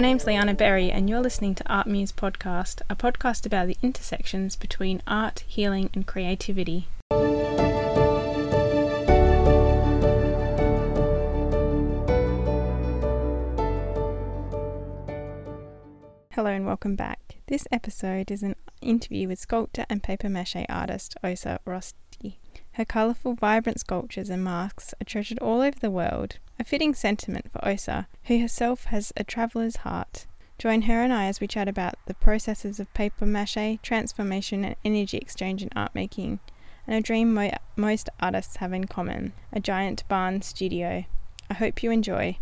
My name's Liana Berry, and you're listening to Art Muse Podcast, a podcast about the intersections between art, healing, and creativity. Hello and welcome back. This episode is an interview with sculptor and paper mache artist Osa Rosti. Her colourful, vibrant sculptures and masks are treasured all over the world, a fitting sentiment for Osa, who herself has a traveller's heart. Join her and I as we chat about the processes of paper mache, transformation, and energy exchange in art making, and a dream mo- most artists have in common a giant barn studio. I hope you enjoy.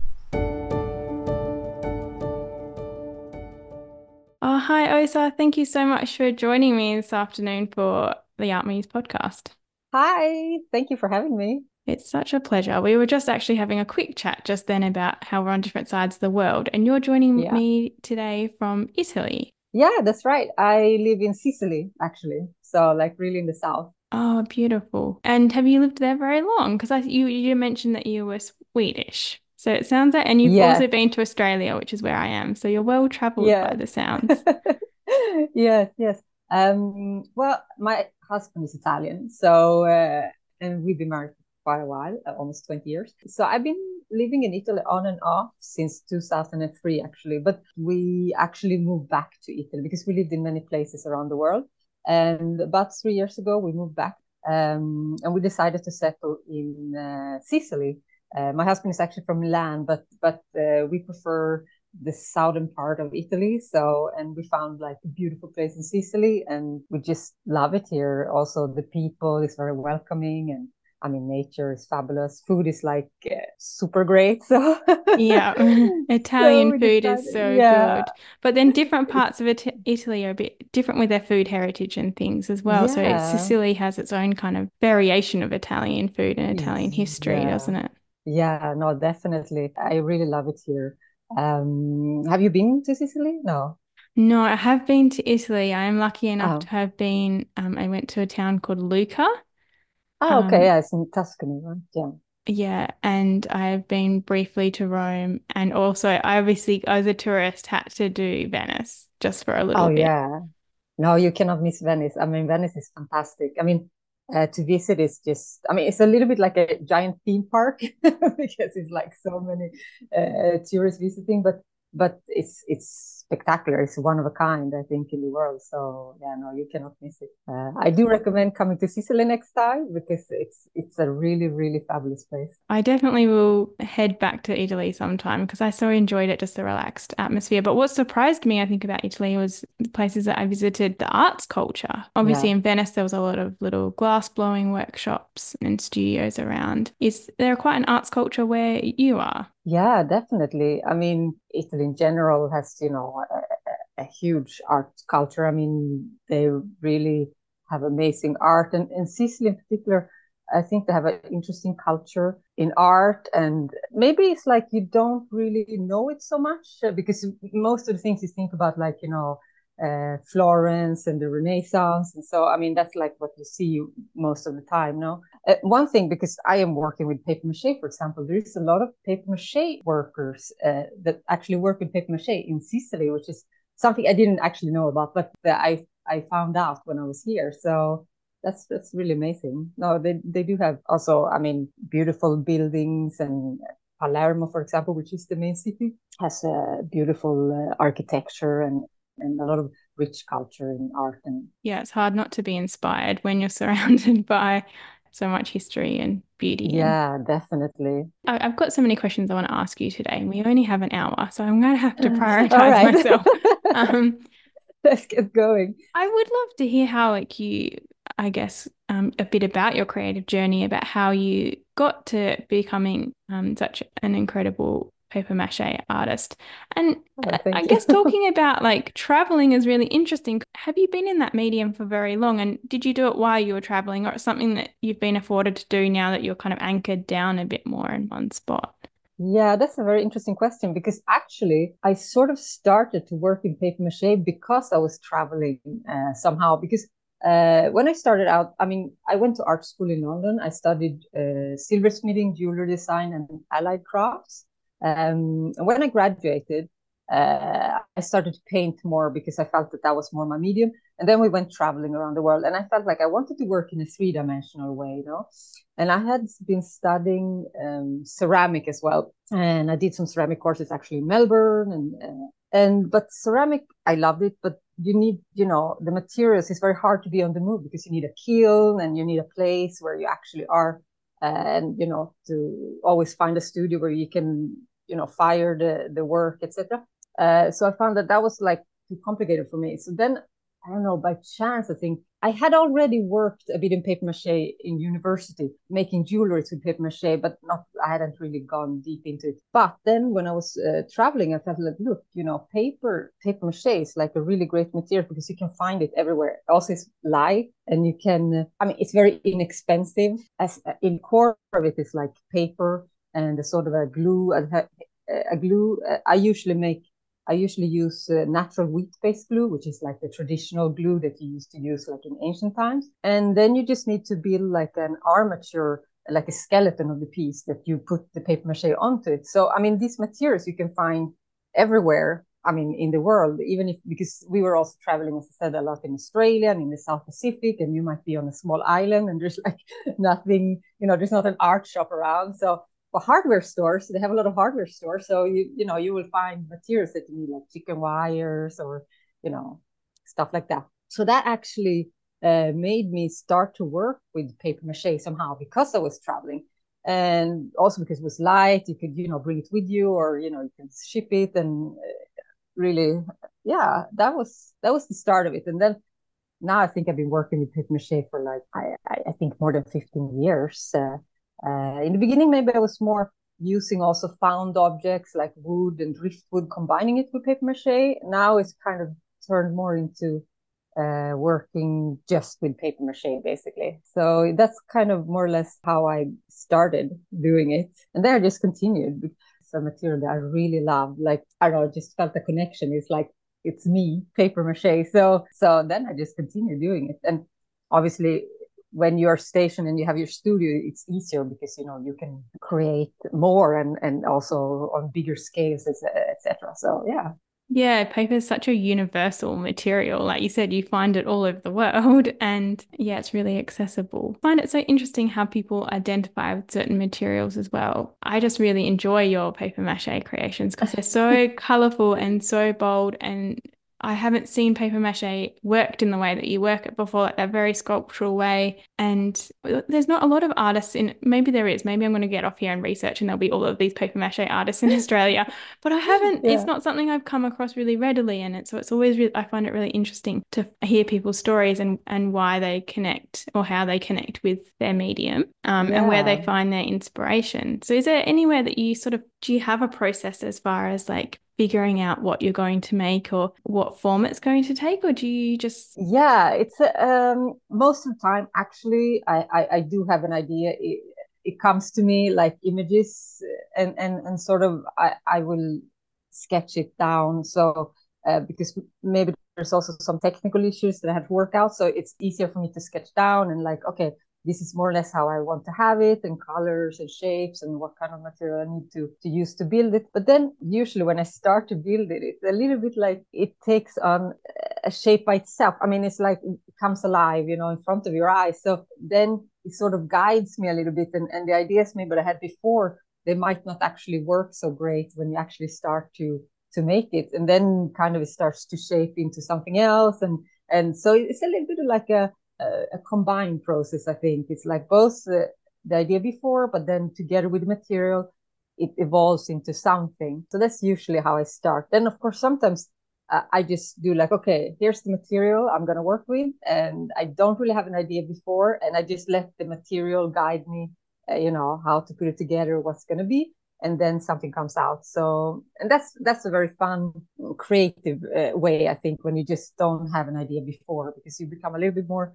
Oh, hi, Osa. Thank you so much for joining me this afternoon for the Art Muse podcast. Hi, thank you for having me. It's such a pleasure. We were just actually having a quick chat just then about how we're on different sides of the world, and you're joining yeah. me today from Italy. Yeah, that's right. I live in Sicily, actually. So, like, really in the south. Oh, beautiful. And have you lived there very long? Because I you you mentioned that you were Swedish. So it sounds like, and you've yeah. also been to Australia, which is where I am. So you're well traveled yeah. by the sounds. yes, yes. Um, well, my husband is Italian, so uh, and we've been married for quite a while, uh, almost 20 years. So I've been living in Italy on and off since 2003, actually. But we actually moved back to Italy because we lived in many places around the world. And about three years ago, we moved back um, and we decided to settle in uh, Sicily uh, my husband is actually from Milan, but but uh, we prefer the southern part of Italy. So, and we found like a beautiful place in Sicily, and we just love it here. Also, the people is very welcoming, and I mean, nature is fabulous. Food is like uh, super great. So yeah, Italian so food is so yeah. good. But then different parts of it, Italy are a bit different with their food heritage and things as well. Yeah. So Sicily has its own kind of variation of Italian food and Italian yes. history, yeah. doesn't it? Yeah, no, definitely. I really love it here. Um, have you been to Sicily? No. No, I have been to Italy. I am lucky enough oh. to have been. Um, I went to a town called Lucca. Oh, okay. Um, yeah, it's in Tuscany, right? Yeah. Yeah, and I've been briefly to Rome, and also I obviously as a tourist had to do Venice just for a little oh, bit. yeah. No, you cannot miss Venice. I mean, Venice is fantastic. I mean, uh, to visit is just i mean it's a little bit like a giant theme park because it's like so many uh, tourists visiting but but it's it's spectacular. It's one of a kind, I think, in the world. So yeah, no, you cannot miss it. Uh, I do recommend coming to Sicily next time because it's it's a really really fabulous place. I definitely will head back to Italy sometime because I so enjoyed it, just the relaxed atmosphere. But what surprised me, I think, about Italy was the places that I visited, the arts culture. Obviously, yeah. in Venice, there was a lot of little glass blowing workshops and studios around. Is there quite an arts culture where you are? Yeah, definitely. I mean, Italy in general has, you know, a, a, huge art culture. I mean, they really have amazing art, and in Sicily in particular, I think they have an interesting culture in art, and maybe it's like you don't really know it so much uh, because most of the things you think about, like you know, uh, Florence and the Renaissance. And so, I mean, that's like what you see most of the time, no? Uh, one thing, because I am working with paper mache, for example, there is a lot of paper mache workers uh, that actually work with paper mache in Sicily, which is something I didn't actually know about, but I, I found out when I was here. So that's, that's really amazing. No, they, they do have also, I mean, beautiful buildings and Palermo, for example, which is the main city, has a beautiful uh, architecture and and a lot of rich culture and art and yeah it's hard not to be inspired when you're surrounded by so much history and beauty yeah and... definitely i've got so many questions i want to ask you today and we only have an hour so i'm going to have to prioritize myself. Um, let's get going. I would love to hear how like you i guess um, a bit about your creative journey about how you got to becoming um, such an incredible paper mache artist. And oh, I guess talking about like traveling is really interesting. Have you been in that medium for very long? And did you do it while you were traveling, or something that you've been afforded to do now that you're kind of anchored down a bit more in one spot? Yeah, that's a very interesting question because actually I sort of started to work in paper mache because I was traveling uh, somehow. Because uh, when I started out, I mean, I went to art school in London. I studied uh, silversmithing, jewelry design, and allied crafts. Um, when I graduated, uh, I started to paint more because I felt that that was more my medium. And then we went traveling around the world, and I felt like I wanted to work in a three dimensional way, you know. And I had been studying um, ceramic as well, and I did some ceramic courses actually in Melbourne, and uh, and but ceramic I loved it, but you need you know the materials. It's very hard to be on the move because you need a kiln and you need a place where you actually are, and you know to always find a studio where you can you know fire the the work etc uh, so I found that that was like too complicated for me. So then, I don't know, by chance, I think I had already worked a bit in paper mache in university, making jewelry with paper mache, but not, I hadn't really gone deep into it. But then when I was uh, traveling, I felt like, look, you know, paper, paper mache is like a really great material because you can find it everywhere. Also, it's light and you can, I mean, it's very inexpensive. As uh, in core of it is like paper and a sort of a glue, a, a glue. Uh, I usually make I usually use uh, natural wheat-based glue, which is like the traditional glue that you used to use like in ancient times. And then you just need to build like an armature, like a skeleton of the piece that you put the paper mache onto it. So, I mean, these materials you can find everywhere. I mean, in the world, even if because we were also traveling, as I said, a lot in Australia and in the South Pacific, and you might be on a small island and there's like nothing, you know, there's not an art shop around. So for hardware stores, they have a lot of hardware stores. So you you know you will find materials that you need like chicken wires or you know stuff like that. So that actually uh, made me start to work with paper mache somehow because I was traveling, and also because it was light. You could you know bring it with you, or you know you can ship it, and uh, really yeah, that was that was the start of it. And then now I think I've been working with paper mache for like I I think more than fifteen years. Uh, uh, in the beginning, maybe I was more using also found objects like wood and driftwood, combining it with paper mache. Now it's kind of turned more into uh, working just with paper mache, basically. So that's kind of more or less how I started doing it. And then I just continued. It's a material that I really love. Like, I don't know, just felt the connection. It's like, it's me, paper mache. So, so then I just continued doing it. And obviously when you're stationed and you have your studio, it's easier because you know you can create more and and also on bigger scales, etc. So yeah. Yeah, paper is such a universal material. Like you said, you find it all over the world, and yeah, it's really accessible. I find it so interesting how people identify with certain materials as well. I just really enjoy your paper mache creations because they're so colorful and so bold and I haven't seen paper mache worked in the way that you work it before, like that very sculptural way. And there's not a lot of artists in, maybe there is, maybe I'm going to get off here and research and there'll be all of these paper mache artists in Australia, but I haven't, yeah. it's not something I've come across really readily. And it, so it's always, really, I find it really interesting to hear people's stories and, and why they connect or how they connect with their medium um, yeah. and where they find their inspiration. So is there anywhere that you sort of, do you have a process as far as like figuring out what you're going to make or what form it's going to take or do you just yeah it's um most of the time actually i i, I do have an idea it, it comes to me like images and and and sort of i i will sketch it down so uh, because maybe there's also some technical issues that I have to work out. So it's easier for me to sketch down and like, okay, this is more or less how I want to have it and colors and shapes and what kind of material I need to, to use to build it. But then usually when I start to build it, it's a little bit like it takes on a shape by itself. I mean, it's like it comes alive, you know, in front of your eyes. So then it sort of guides me a little bit. And, and the ideas maybe I had before, they might not actually work so great when you actually start to to make it. And then kind of it starts to shape into something else. And and so it's a little bit like a a, combined process. I think it's like both the, the idea before, but then together with the material, it evolves into something. So that's usually how I start. Then, of course, sometimes uh, I just do like, okay, here's the material I'm going to work with. And I don't really have an idea before. And I just let the material guide me, uh, you know, how to put it together, what's going to be. And then something comes out. So, and that's, that's a very fun, creative uh, way, I think, when you just don't have an idea before, because you become a little bit more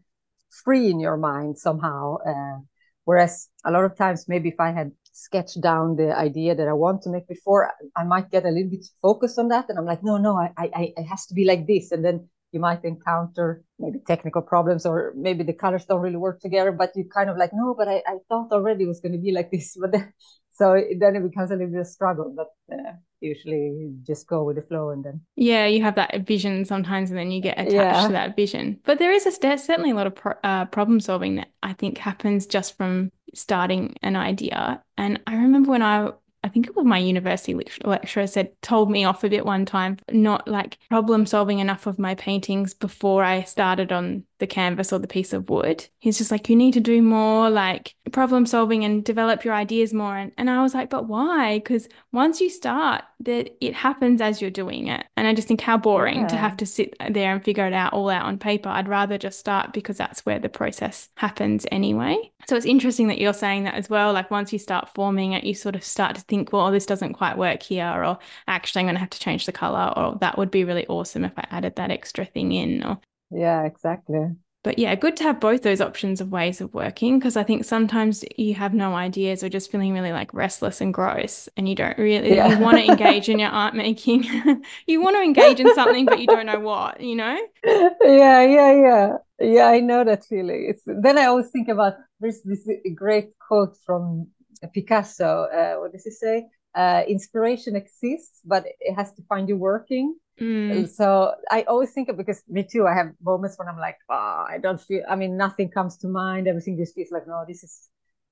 free in your mind somehow. Uh, whereas a lot of times, maybe if I had sketched down the idea that I want to make before, I might get a little bit focused on that, and I'm like, no, no, I, I, it has to be like this, and then you might encounter maybe technical problems or maybe the colors don't really work together but you kind of like no but i, I thought already it was going to be like this but then so then it becomes a little bit of struggle, but uh, usually just go with the flow and then. Yeah, you have that vision sometimes, and then you get attached yeah. to that vision. But there is a, there's certainly a lot of pro, uh, problem solving that I think happens just from starting an idea. And I remember when I I think it was my university lecturer said told me off a bit one time not like problem solving enough of my paintings before I started on the canvas or the piece of wood. He's just like, you need to do more like problem solving and develop your ideas more. And, and I was like, but why? Because once you start, that it happens as you're doing it. And I just think how boring yeah. to have to sit there and figure it out all out on paper. I'd rather just start because that's where the process happens anyway. So it's interesting that you're saying that as well. Like once you start forming it, you sort of start to think, well, this doesn't quite work here, or actually I'm going to have to change the color, or that would be really awesome if I added that extra thing in, or yeah, exactly. But yeah, good to have both those options of ways of working because I think sometimes you have no ideas or just feeling really like restless and gross and you don't really yeah. you want to engage in your art making. you want to engage in something but you don't know what, you know? Yeah, yeah, yeah. Yeah, I know that feeling. It's then I always think about there's this great quote from Picasso. Uh, what does he say? Uh, inspiration exists, but it has to find you working. Mm. So I always think of because me too. I have moments when I'm like, oh, I don't feel. I mean, nothing comes to mind. Everything just feels like, no, this is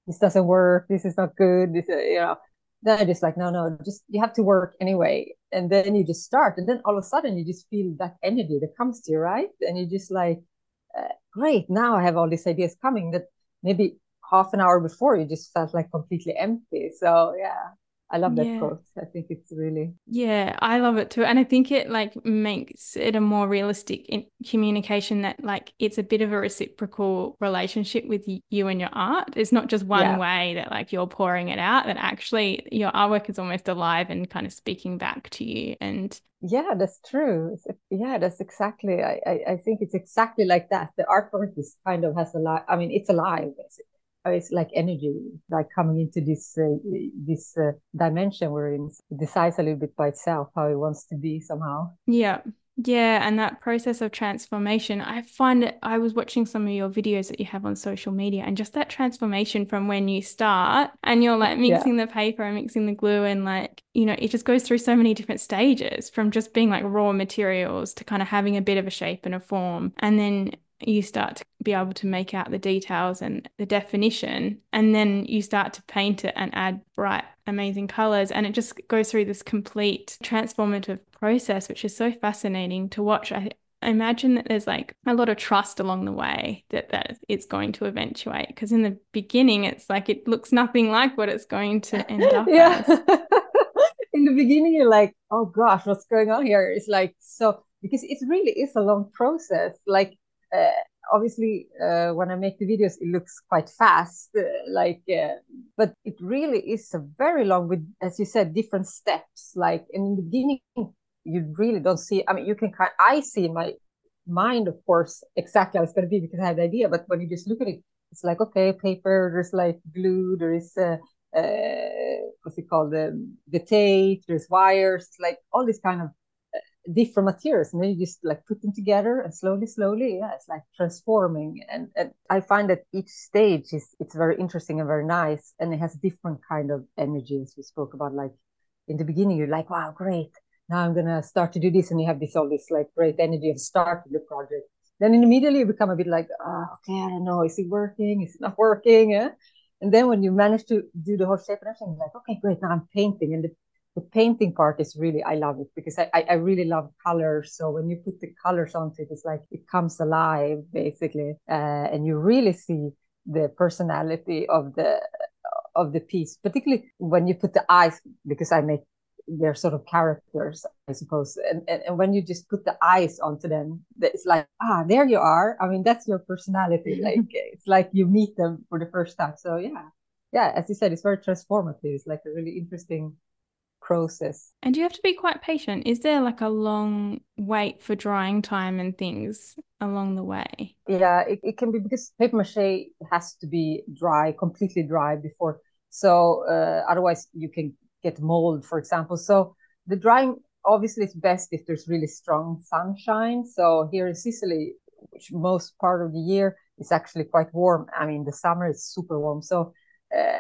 this doesn't work. This is not good. This, uh, you know. Then I just like, no, no, just you have to work anyway. And then you just start, and then all of a sudden you just feel that energy that comes to you, right? And you just like, uh, great. Now I have all these ideas coming that maybe half an hour before you just felt like completely empty. So yeah, I love that yeah. quote. I think it's really yeah, I love it too, and I think it like makes it a more realistic communication that like it's a bit of a reciprocal relationship with you and your art. It's not just one yeah. way that like you're pouring it out. That actually your artwork is almost alive and kind of speaking back to you. And yeah, that's true. Yeah, that's exactly. I, I I think it's exactly like that. The artwork is kind of has a life. I mean, it's alive basically it's like energy, like coming into this uh, this uh, dimension where it decides a little bit by itself how it wants to be somehow. Yeah. Yeah, and that process of transformation, I find it. I was watching some of your videos that you have on social media, and just that transformation from when you start and you're like mixing yeah. the paper and mixing the glue, and like, you know, it just goes through so many different stages from just being like raw materials to kind of having a bit of a shape and a form. And then you start to be able to make out the details and the definition and then you start to paint it and add bright amazing colors. And it just goes through this complete transformative process which is so fascinating to watch. I, imagine that there's like a lot of trust along the way that that it's going to eventuate because in the beginning it's like it looks nothing like what it's going to end up yeah. in the beginning you're like oh gosh what's going on here? It's like so because it really is a long process. Like uh, obviously uh, when I make the videos, it looks quite fast, uh, like, but it really is a very long with, as you said, different steps. Like in the beginning, you really don't see. I mean, you can kind. I see in my mind, of course, exactly how it's going to be because I have the idea. But when you just look at it, it's like okay, paper. There's like glue. There is uh, uh, what's it called? The the tape. There's wires. Like all this kind of different materials and then you just like put them together and slowly slowly yeah it's like transforming. And, and i find that each stage is it's very interesting and very nice and it has different kind of energies we spoke about like in the beginning you're like wow great. Now i'm gonna start to do this and you have this all this like great energy of starting the project. Then immediately you become a bit like oh, okay i don't know. Is it working? Is it not working? Eh? and then when you manage to do the whole shape and everything like okay great. Now i'm painting. And the the painting part is really i love it because I, I really love colors. So when you put the colors onto it it's like it comes alive basically. Uh, and you really see the personality of the of the piece particularly when you put the eyes because i make they're sort of characters i suppose. And, and, and when you just put the eyes onto them it's like ah there you are. I mean that's your personality. Like it's like you meet them for the first time. So yeah. Yeah as you said it's very transformative. It's like a really interesting process. And you have to be quite patient. Is there like a long wait for drying time and things along the way? Yeah, it, it can be because paper mache has to be dry, completely dry before. So uh, otherwise you can get mold, for example. So the drying obviously is best if there's really strong sunshine. So here in Sicily, which most part of the year is actually quite warm. I mean, the summer is super warm. So uh,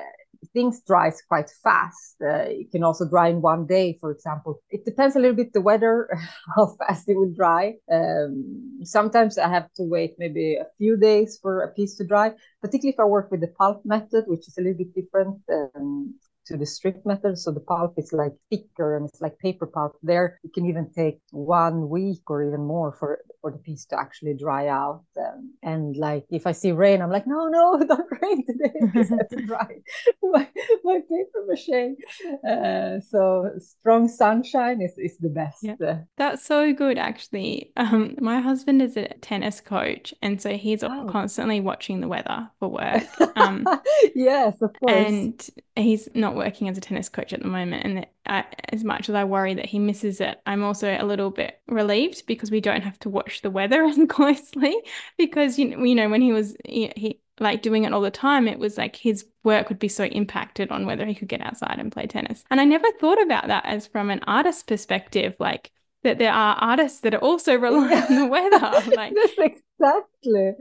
things dries quite fast. Uh, it can also dry in one day, for example. It depends a little bit the weather, how fast it will dry. Um, sometimes I have to wait maybe a few days for a piece to dry, particularly if I work with the pulp method, which is a little bit different. Um, to the strip method. So the pulp is like thicker and it's like paper pulp. There, it can even take one week or even more for for the piece to actually dry out. Um, and like if I see rain, I'm like, no, no, don't rain today because I have to dry my, my paper mache. Uh, so strong sunshine is, is the best. Yeah. That's so good, actually. Um, my husband is a tennis coach, and so he's oh. constantly watching the weather for work. Um, yes, of course. And he's not working as a tennis coach at the moment. And I, as much as I worry that he misses it, I'm also a little bit relieved because we don't have to watch the weather as closely. Because you know, you know when he was he, he like doing it all the time, it was like his work would be so impacted on whether he could get outside and play tennis. And I never thought about that as from an artist perspective, like that there are artists that are also relying on the weather. Like exactly.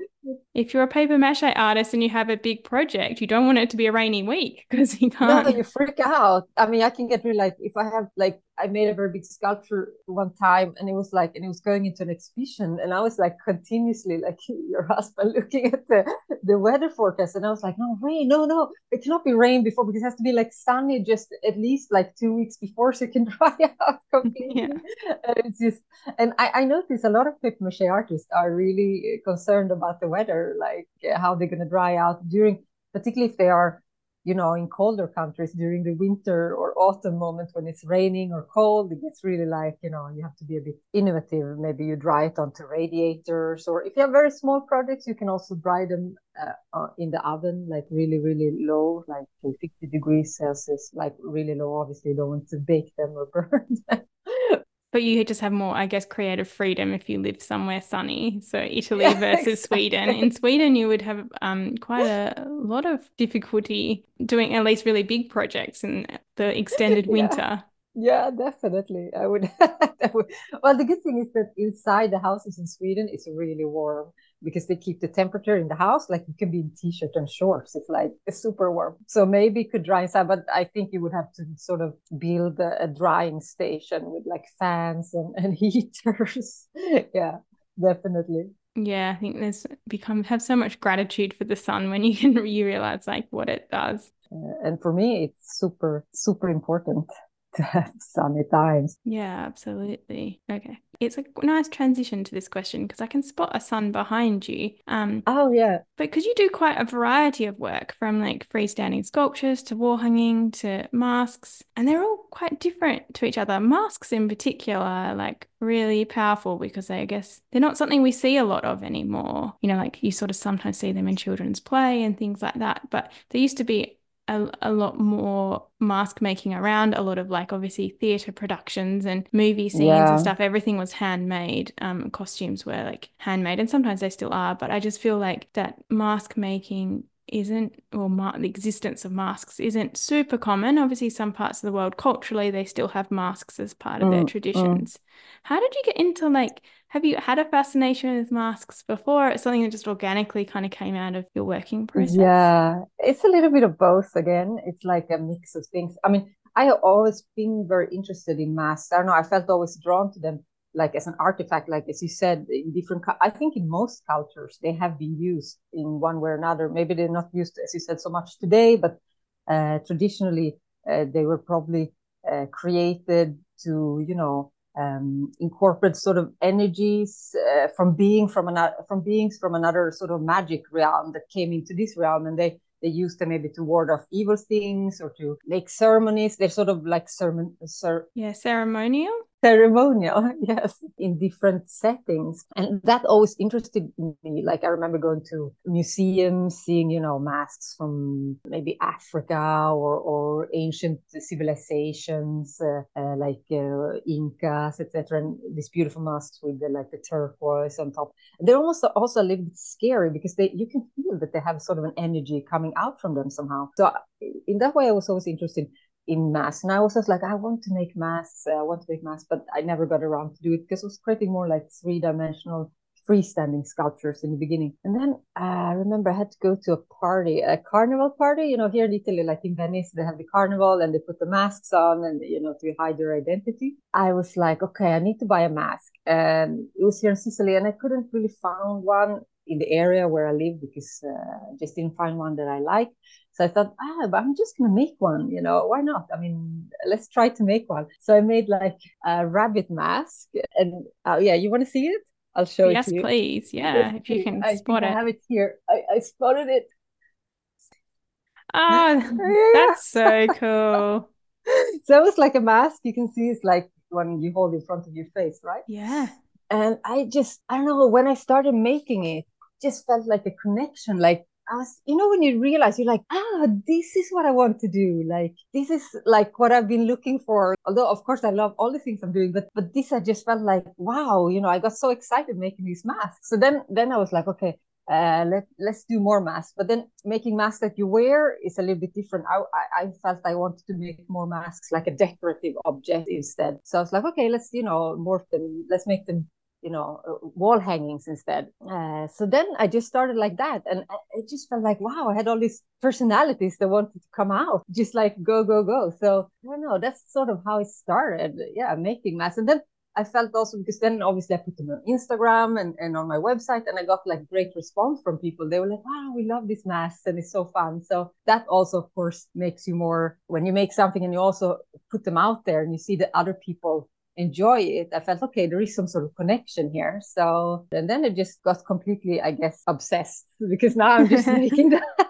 If you're a paper mache artist and you have a big project, you don't want it to be a rainy week because you can't. No, you freak out. I mean, I can get really like if I have like I made a very big sculpture one time and it was like and it was going into an exhibition and I was like continuously like your husband looking at the the weather forecast and I was like no rain no no it cannot be rain before because it has to be like sunny just at least like two weeks before so it can dry out completely. Yeah. And it's just and I I notice a lot of paper mache artists are really concerned about the weather, like how they're going to dry out during, particularly if they are, you know, in colder countries during the winter or autumn moment when it's raining or cold. It gets really like, you know, you have to be a bit innovative. Maybe you dry it onto radiators, or if you have very small projects, you can also dry them uh, uh, in the oven, like really, really low, like 50 degrees Celsius, like really low. Obviously, you don't want to bake them or burn them. But you just have more, I guess, creative freedom if you live somewhere sunny. So Italy yeah, versus exactly. Sweden. In Sweden, you would have um, quite a lot of difficulty doing at least really big projects in the extended winter. Yeah, definitely. I would. Well, the good thing is that inside the houses in Sweden, it's really warm because they keep the temperature in the house. Like you can be in t-shirt and shorts. It's like it's super warm. So maybe it could dry inside, but I think you would have to sort of build a, a drying station with like fans and, and heaters. yeah, definitely. Yeah, I think there's become have so much gratitude for the sun when you can you realize like what it does. Uh, and for me, it's super super important to have sunny times. Yeah, absolutely. Okay. It's a nice transition to this question because I can spot a sun behind you. Um, oh, yeah. But because you do quite a variety of work from like freestanding sculptures to wall hanging to masks, and they're all quite different to each other. Masks in particular are like really powerful because they, I guess they're not something we see a lot of anymore. You know, like you sort of sometimes see them in children's play and things like that. But they used to be a, a lot more mask making around a lot of like obviously theater productions and movie scenes yeah. and stuff everything was handmade um costumes were like handmade and sometimes they still are but i just feel like that mask making isn't or ma- the existence of masks isn't super common obviously some parts of the world culturally they still have masks as part of mm, their mm. traditions mm. how did you get into like have you had a fascination with masks before? It's something that just organically kind of came out of your working process. Yeah, it's a little bit of both again. It's like a mix of things. I mean, I have always been very interested in masks. I don't know, I felt always drawn to them like as an artifact, like as you said, in different, I think in most cultures, they have been used in one way or another. Maybe they're not used, as you said, so much today, but uh, traditionally, uh, they were probably uh, created to, you know, um, incorporate sort of energies uh, from being from another from beings from another sort of magic realm that came into this realm and they they used them maybe to ward off evil things or to make ceremonies. They're sort of like sermon cer- yeah ceremonial ceremonial yes in different settings. And that always interested me. Like i remember going to museums seeing you know masks from maybe africa or or ancient civilizations uh, uh, like uh, incas etc and these beautiful masks with the like the turquoise on top. They're almost also a little bit scary because they you can feel that they have sort of an energy coming out from them somehow. So in that way i was always interested in masks. And I was just like, I want to make masks. I want to make masks, but I never got around to do it because it was creating more like three dimensional freestanding sculptures in the beginning. And then uh, I remember I had to go to a party, a carnival party. You know, here in Italy, like in Venice, they have the carnival and they put the masks on and, you know, to hide their identity. I was like, okay, I need to buy a mask. And it was here in Sicily and I couldn't really find one in the area where I live because uh, I just didn't find one that I like. So I thought, ah, but I'm just gonna make one. You know, why not? I mean, let's try to make one. So I made like a rabbit mask, and uh, yeah, you want to see it? I'll show yes, it to you. Yes, please. Yeah, if you can I spot it. I have it here. I, I spotted it. Oh, that's so cool. so it's like a mask. You can see it's like one you hold in front of your face, right? Yeah. And I just, I don't know, when I started making it, just felt like a connection. Like I was, you know, when you realize you're like, ah, this is what I want to do. Like this is like what I've been looking for. Although of course I love all the things I'm doing, but but this I just felt like, wow, you know, I got so excited making these masks. So then then I was like, okay, uh, let let's do more masks. But then making masks that you wear is a little bit different. I, I, I felt I wanted to make more masks like a decorative object instead. So I was like, okay, let's you know morph them. Let's make them you know uh, wall hangings instead. Uh, so then i just started like that and it just felt like wow i had all these personalities that wanted to come out just like go go go. So i don't know that's sort of how it started yeah making masks. And then i felt also because then obviously i put them on instagram and, and on my website and i got like great response from people. They were like wow we love these masks and it's so fun. So that also of course makes you more when you make something and you also put them out there and you see that other people enjoy it, I felt, okay, there is some sort of connection here. So, and then it just got completely, I guess, obsessed because now I'm just making that.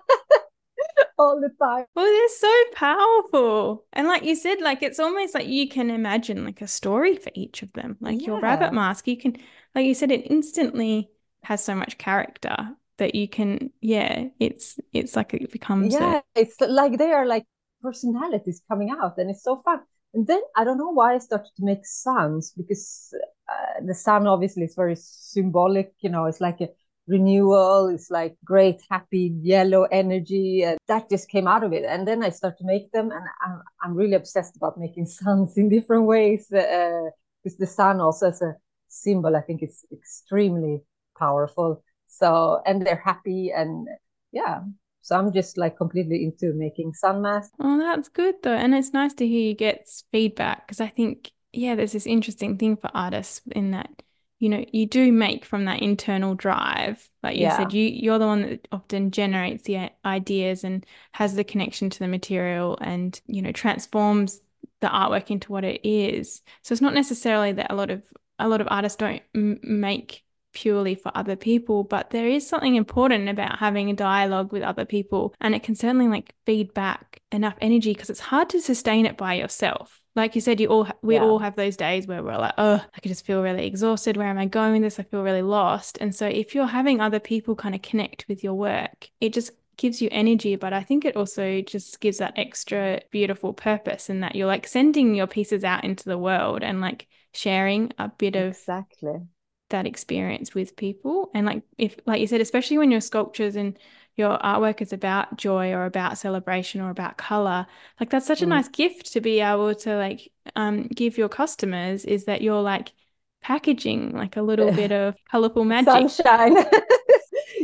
all the time. Well, they're so powerful. And like you said, like it's almost like you can imagine like a story for each of them. Like yeah. your rabbit mask, you can, like you said, it instantly has so much character that you can, yeah, it's it's like it becomes. Yeah, a... it's like they are like personalities coming out, and it's so fun. And then I don't know why I started to make suns because uh, the sun obviously is very symbolic. You know, it's like a renewal. It's like great, happy yellow energy. And that just came out of it. And then I start to make them, and I'm, I'm really obsessed about making suns in different ways because uh, the sun also as a symbol, I think it's extremely powerful. So, and they're happy and yeah, so I'm just like completely into making sun masks. Oh, that's good though. And it's nice to hear you get feedback because I think, yeah, there's this interesting thing for artists in that, you know, you do make from that internal drive. Like you yeah. said, you you're the one that often generates the ideas and has the connection to the material and, you know, transforms the artwork into what it is. So it's not necessarily that a lot of a lot of artists don't m- make purely for other people, but there is something important about having a dialogue with other people. And it can certainly like feed back enough energy because it's hard to sustain it by yourself. Like you said, you all we yeah. all have those days where we're like, oh, I could just feel really exhausted. Where am I going with this? I feel really lost. And so if you're having other people kind of connect with your work, it just gives you energy, but I think it also just gives that extra beautiful purpose in that you're like sending your pieces out into the world and like sharing a bit of exactly that experience with people. And like if like you said especially when your sculptures and your artwork is about joy or about celebration or about color like that's such a mm. nice gift to be able to like um give your customers is that you're like packaging like a little bit of colorful magic. Sunshine.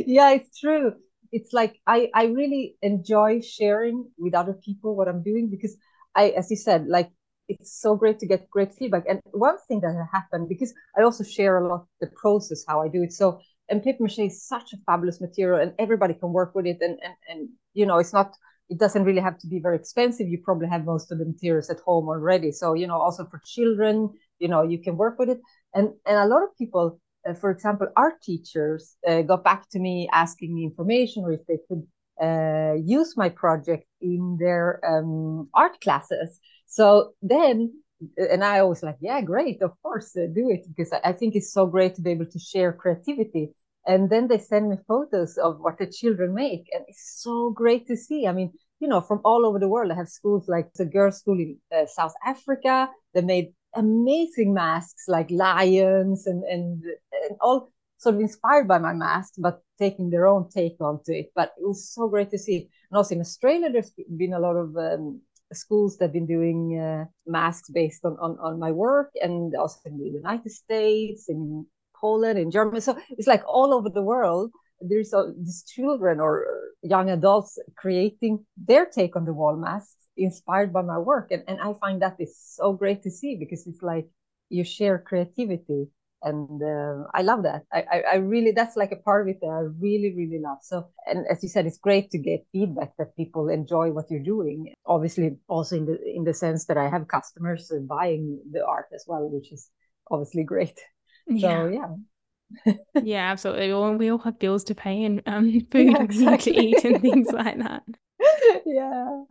Yeah it's true. It's like i i really enjoy sharing with other people what i'm doing because i as you said like it's so great to get great feedback. And one thing that happened because I also share a lot the process how I do it. So and paper mache is such a fabulous material, and everybody can work with it. And and and you know, it's not it doesn't really have to be very expensive. You probably have most of the materials at home already. So you know, also for children, you know, you can work with it. And and a lot of people, uh, for example, art teachers, uh, got back to me asking me information or if they could uh, use my project in their um, art classes. So then, and I always like, yeah, great, of course, uh, do it because I, think it's so great to be able to share creativity. And then they send me photos of what the children make, and it's so great to see. I mean, you know, from all over the world. I have schools like the girls' school in uh, South Africa. They made amazing masks like lions and, and and all sort of inspired by my mask, but taking their own take onto it. But it was so great to see. And also in Australia, there's been a lot of um, schools that have been doing uh, masks based on, on, on my work and also in the United States, in Poland, in Germany. So it's like all over the world. There's all these children or young adults creating their take on the wall masks inspired by my work. And, and I find that is so great to see because it's like you share creativity and uh, I love that. I, I, I, really that's like a part of it that I really really love. So and as you said, it's great to get feedback that people enjoy what you're doing. Obviously, also in the in the sense that I have customers buying the art as well, which is obviously great. Yeah. So yeah. yeah, absolutely. Well, we all have bills to pay and um, food yeah, exactly. to eat and things like that. yeah,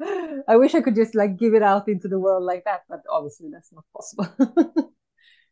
I wish I could just like give it out into the world like that, but obviously that's not possible.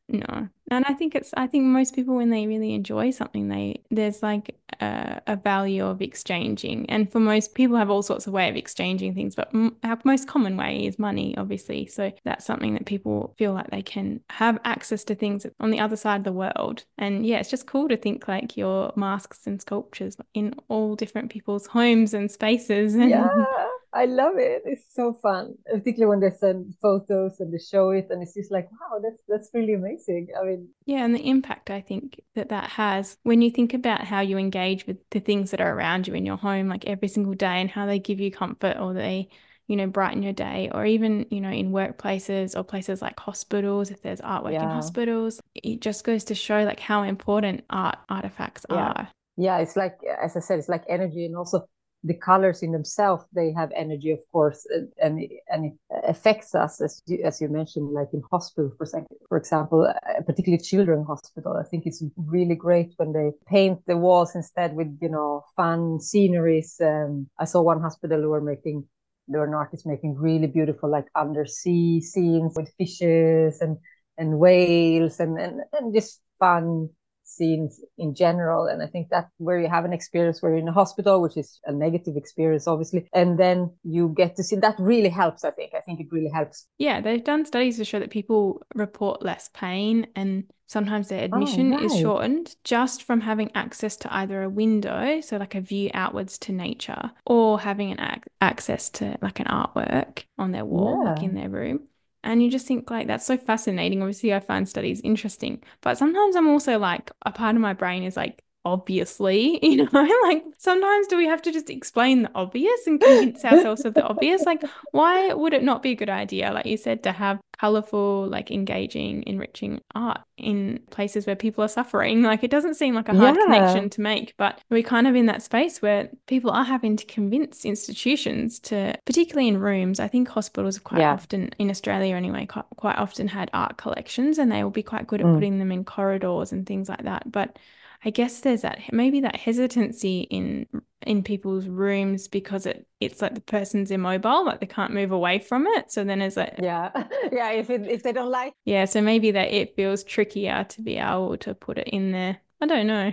No. And I think it's I think most people when they really enjoy something they there's like a, a value of exchanging. And for most people have all sorts of way of exchanging things, but m- our most common way is money obviously. So that's something that people feel like they can have access to things on the other side of the world. And yeah, it's just cool to think like your masks and sculptures in all different people's homes and spaces and yeah I love it. It's so fun, particularly when they send photos and they show it, and it's just like, wow, that's that's really amazing. I mean, yeah, and the impact I think that that has when you think about how you engage with the things that are around you in your home, like every single day, and how they give you comfort or they you know brighten your day or even you know in workplaces or places like hospitals if there's artwork yeah. in hospitals it just goes to show like how important art artifacts yeah. are yeah it's like as i said it's like energy and also the colors in themselves they have energy of course and and it affects us as you, as you mentioned like in hospital for for example particularly children hospital. I think it's really great when they paint the walls instead with you know fun sceneries. Um, i saw one hospital who were making there were an artist making really beautiful like undersea scenes with fishes and and whales and and, and just fun scenes in general. And I think that where you have an experience where you're in a hospital, which is a negative experience, obviously, and then you get to see that really helps. I think. I think it really helps. Yeah, they've done studies to show that people report less pain and sometimes their admission oh, right. is shortened just from having access to either a window, so like a view outwards to nature, or having an ac- access to like an artwork on their wall, yeah. like in their room. And you just think like that's so fascinating. Obviously, I find studies interesting, but sometimes I'm also like a part of my brain is like, obviously, you know, like sometimes do we have to just explain the obvious and convince ourselves of the obvious? Like, why would it not be a good idea, like you said, to have colorful, like engaging, enriching art in places where people are suffering? Like, it doesn't seem like a hard yeah. connection to make, but we're kind of in that space where people are having to convince institutions to, particularly in rooms. I think hospitals quite yeah. often, in Australia anyway, quite, quite often had art collections and they will be quite good at mm. putting them in corridors and things like that. But I guess there's that maybe that hesitancy in in people's rooms because it it's like the person's immobile, like they can't move away from it. So then it's like yeah, yeah. If it, if they don't like yeah, so maybe that it feels trickier to be able to put it in there. I don't know.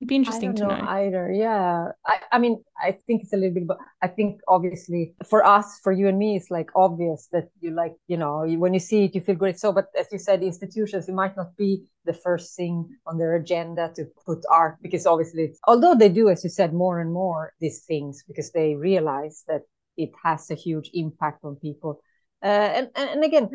It'd be interesting to know, know, either. Yeah. I, I mean, I think it's a little bit, but I think obviously for us, for you and me, it's like obvious that you like, you know, when you see it, you feel great. So, but as you said, institutions, it might not be the first thing on their agenda to put art because obviously, although they do, as you said, more and more these things because they realize that it has a huge impact on people. Uh, and, and, and again,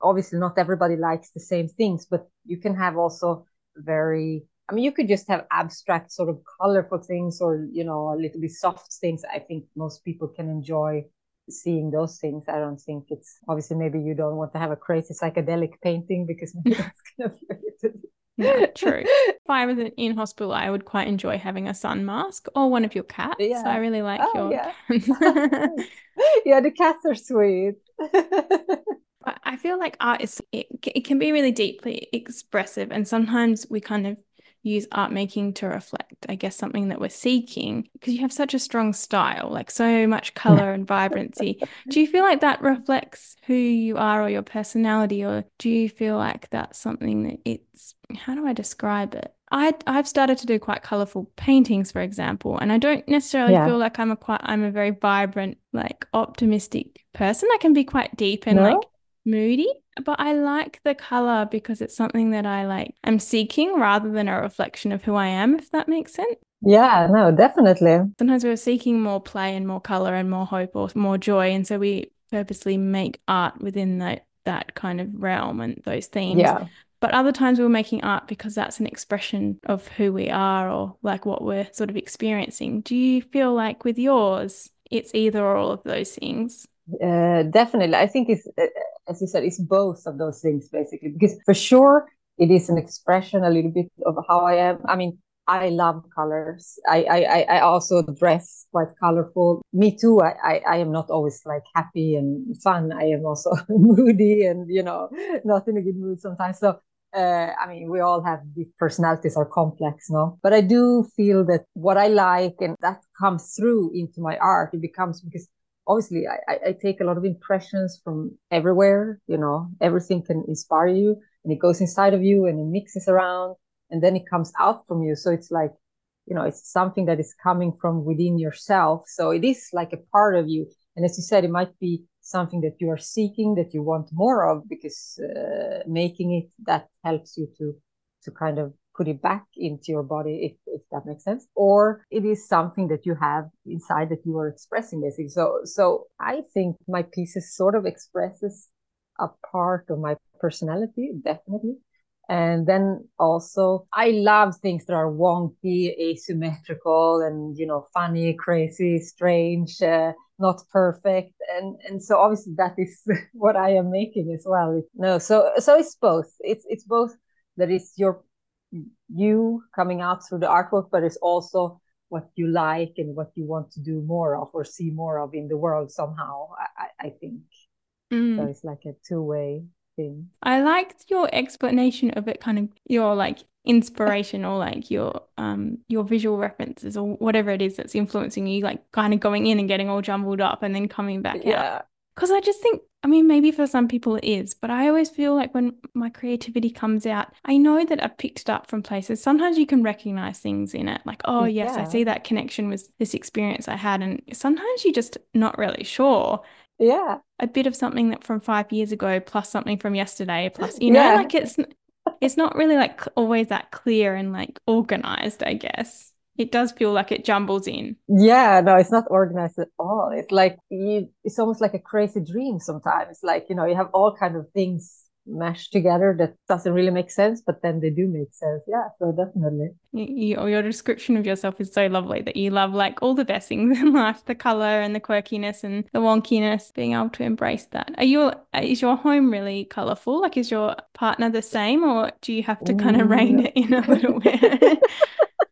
obviously, not everybody likes the same things, but you can have also very I mean, you could just have abstract, sort of colorful things, or you know, a little bit soft things. I think most people can enjoy seeing those things. I don't think it's obviously maybe you don't want to have a crazy psychedelic painting because maybe that's gonna be yeah, true. If I was in hospital, I would quite enjoy having a sun mask or one of your cats. Yeah. I really like oh, your yeah. yeah, the cats are sweet. I feel like art is it, it can be really deeply expressive and sometimes we kind of use art making to reflect, I guess, something that we're seeking because you have such a strong style, like so much color and vibrancy. Do you feel like that reflects who you are or your personality, or do you feel like that's something that it's how do I describe it? I I've started to do quite colorful paintings, for example, and I don't necessarily yeah. feel like I'm a quite I'm a very vibrant, like optimistic person. I can be quite deep and no? like moody, but I like the color because it's something that I like I'm seeking rather than a reflection of who I am, if that makes sense. Yeah, no, definitely. Sometimes we're seeking more play and more color and more hope or more joy. And so we purposely make art within that that kind of realm and those themes. Yeah. but other times we're making art because that's an expression of who we are or like what we're sort of experiencing. Do you feel like with yours, it's either or all of those things? Uh, definitely. I think it's, uh, as you said, it's both of those things basically, because for sure it is an expression a little bit of how I am. I mean, I love colors. I, I, I also dress quite colorful. Me too. I, I, I am not always like happy and fun. I am also moody and, you know, not in a good mood sometimes. So, uh, I mean, we all have these personalities are complex, no? But I do feel that what I like and that comes through into my art, it becomes because obviously I, I take a lot of impressions from everywhere, you know, everything can inspire you and it goes inside of you and it mixes around and then it comes out from you. So it's like you know it's something that is coming from within yourself. So it is like a part of you. And as you said it might be something that you are seeking that you want more of because uh, making it that helps you to to kind of put it back into your body if, if that makes sense or it is something that you have inside that you are expressing basically so so i think my pieces sort of expresses a part of my personality definitely and then also, I love things that are wonky, asymmetrical, and you know, funny, crazy, strange, uh, not perfect. And and so obviously that is what I am making as well. No, so so it's both. It's it's both that is your you coming out through the artwork, but it's also what you like and what you want to do more of or see more of in the world somehow. I, I think mm. so. It's like a two way thing. I liked your explanation of it, kind of your like inspiration or like your um your visual references or whatever it is that's influencing you, like kind of going in and getting all jumbled up and then coming back yeah. out. Because I just think, I mean, maybe for some people it is, but I always feel like when my creativity comes out, I know that I've picked it up from places. Sometimes you can recognize things in it, like, oh, yes, yeah. I see that connection with this experience I had. And sometimes you're just not really sure yeah a bit of something that from five years ago plus something from yesterday plus you know yeah. like it's it's not really like always that clear and like organized i guess it does feel like it jumbles in yeah no it's not organized at all it's like you it's almost like a crazy dream sometimes like you know you have all kind of things Mesh together that doesn't really make sense, but then they do make sense. Yeah, so definitely. You, your description of yourself is so lovely that you love like all the best things in life, the color and the quirkiness and the wonkiness, being able to embrace that. Are you, is your home really colorful? Like, is your partner the same or do you have to kind of rein it in a little bit?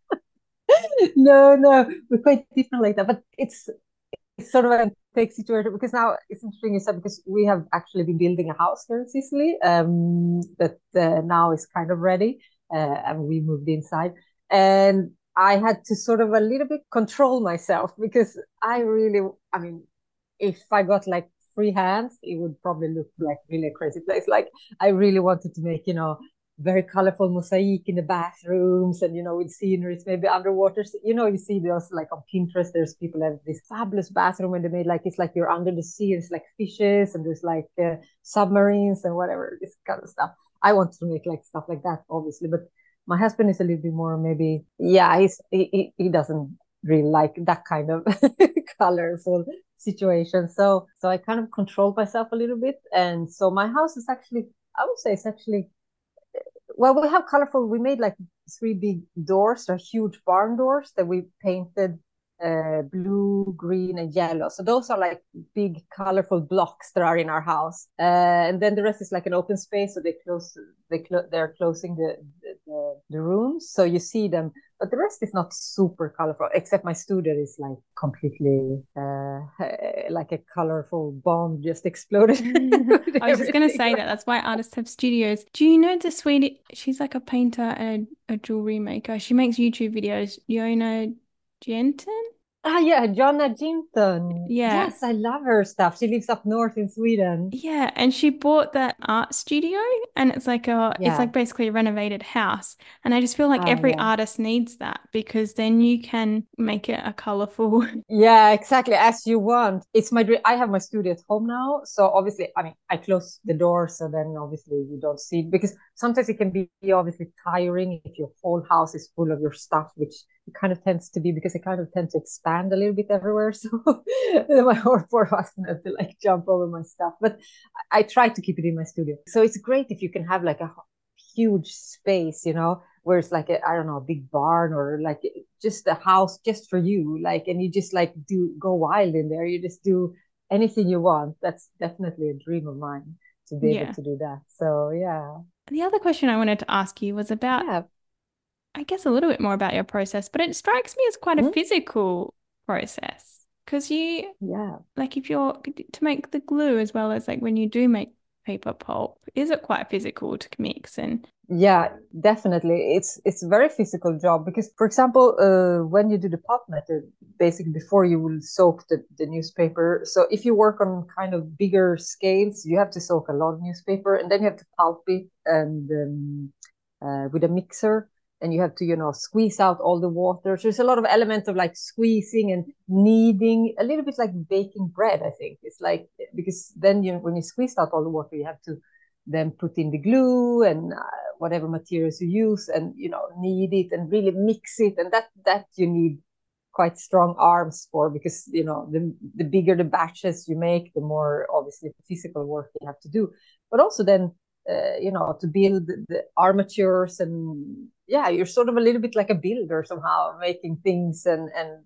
no, no, we're quite different like that, but it's, it's sort of a take situation because now it's interesting you said because we have actually been building a house here in Sicily um, that uh, now is kind of ready uh, and we moved inside. And I had to sort of a little bit control myself because I really I mean if I got like free hands it would probably look like really a crazy place. Like I really wanted to make you know very colorful mosaic in the bathrooms and you know with sceneries maybe underwater. You know you see those like on pinterest there's people have this fabulous bathroom and they made like it's like you're under the sea it's like fishes and there's like uh, submarines and whatever this kind of stuff. I want to make like stuff like that obviously but my husband is a little bit more maybe yeah he's he, he doesn't really like that kind of colorful situation. So so i kind of controlled myself a little bit. And so my house is actually i would say it's actually well, we have colorful. We made like three big doors, or huge barn doors that we painted uh, blue, green, and yellow. So those are like big, colorful blocks that are in our house. Uh, and then the rest is like an open space. So they close, they clo- they're closing the, the, the rooms, so you see them. But the rest is not super colorful, except my studio is like completely uh, like a colorful bomb just exploded. I was just gonna say that. That's why artists have studios. Do you know the sweetie? She's like a painter and a jewelry maker. She makes YouTube videos. Yona Jenton? Ah, yeah, Jonna Jinton. Yeah. Yes, I love her stuff. She lives up north in Sweden. Yeah, and she bought that art studio and it's like a yeah. it's like basically a renovated house. And I just feel like oh, every yeah. artist needs that because then you can make it a colorful Yeah, exactly as you want. It's my dream. I have my studio at home now, so obviously, I mean, I close the door so then obviously you don't see it because sometimes it can be obviously tiring if your whole house is full of your stuff, which kind of tends to be because I kind of tend to expand a little bit everywhere. So my poor husband has to like jump over my stuff, but I, try to keep it in my studio. So it's great if you can have like a huge space, you know, where it's like a, I don't know, a big barn or like just a house just for you, like, and you just like do go wild in there. You just do anything you want. That's definitely a dream of mine to be yeah. able to do that. So yeah. The other question I wanted to ask you was about, yeah. I guess, a little bit more about your process, but it strikes me as quite mm-hmm. a physical process because you, yeah, like if you're to make the glue as well as like when you do make paper pulp, is it quite physical to mix and yeah definitely. It's it's a very physical job because for example uh, when you do the pulp method basically before you will soak the, the newspaper. So if you work on kind of bigger scales you have to soak a lot of newspaper and then you have to pulp it and um, uh, with a mixer and you have to you know squeeze out all the water. So there's a lot of elements of like squeezing and kneading a little bit like baking bread i think. It's like because then you when you squeeze out all the water you have to then put in the glue and uh, whatever materials you use and you know knead it and really mix it. And that that you need quite strong arms for because you know the the bigger the batches you make the more obviously physical work you have to do. But also then uh, you know to build the armatures and yeah you're sort of a little bit like a builder somehow making things and and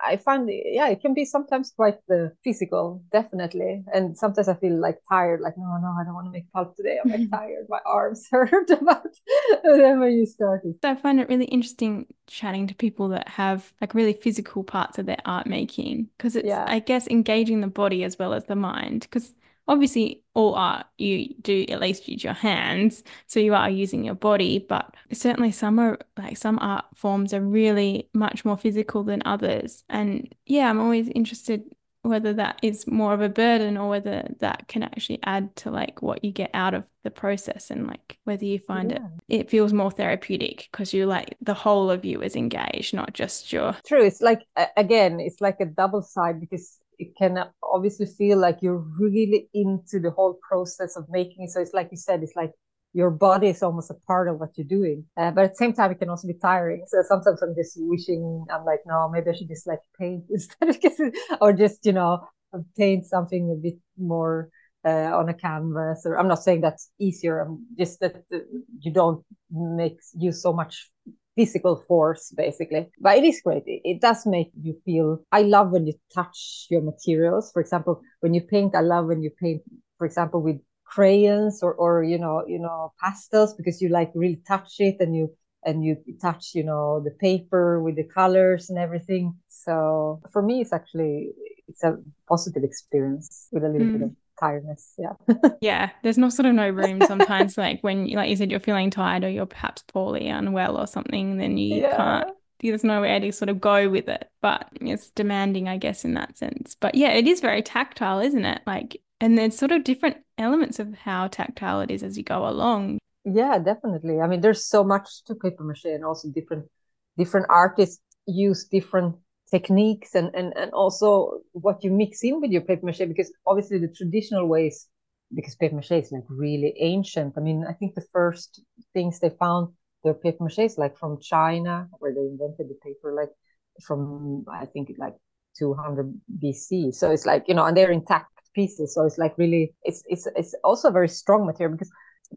I find yeah, it can be sometimes quite the uh, physical, definitely. And sometimes I feel like tired, like no, no, I don't want to make pulp today. I'm like tired, my arms hurt. About then when you started, I find it really interesting chatting to people that have like really physical parts of their art making because it's yeah. I guess engaging the body as well as the mind because obviously all art you do at least use your hands so you are using your body but certainly some are like some art forms are really much more physical than others and yeah i'm always interested whether that is more of a burden or whether that can actually add to like what you get out of the process and like whether you find yeah. it it feels more therapeutic because you like the whole of you is engaged not just your true it's like again it's like a double side because it can obviously feel like you're really into the whole process of making it. So it's like you said, it's like your body is almost a part of what you're doing. Uh, but at the same time, it can also be tiring. So sometimes I'm just wishing, I'm like, no, maybe I should just like paint instead of, or just, you know, paint something a bit more uh, on a canvas. Or I'm not saying that's easier. I'm just that uh, you don't make use so much physical force basically. But it is great. It, it, does make you feel i love when you touch your materials. For example when you paint i love when you paint for example with crayons or or you know you know pastels because you like really touch it and you and you touch you know the paper with the colors and everything. So for me it's actually it's a positive experience with a little mm. bit of tiredness. Yeah. yeah. There's no sort of no room sometimes, like when, like you said, you're feeling tired or you're perhaps poorly, unwell or something, then you yeah. can't, there's nowhere to sort of go with it. But it's demanding, I guess, in that sense. But yeah, it is very tactile, isn't it? Like, and there's sort of different elements of how tactile it is as you go along. Yeah, definitely. I mean, there's so much to paper mache and also different different artists use different techniques and, and, and also what you mix in with your paper mache because obviously the traditional ways because paper mache is like really ancient. I mean, I think the first things they found their paper mache is like from China where they invented the paper like from I think like 200 BC. So it's like you know, and they're intact pieces. So it's like really it's it's it's also a very strong material because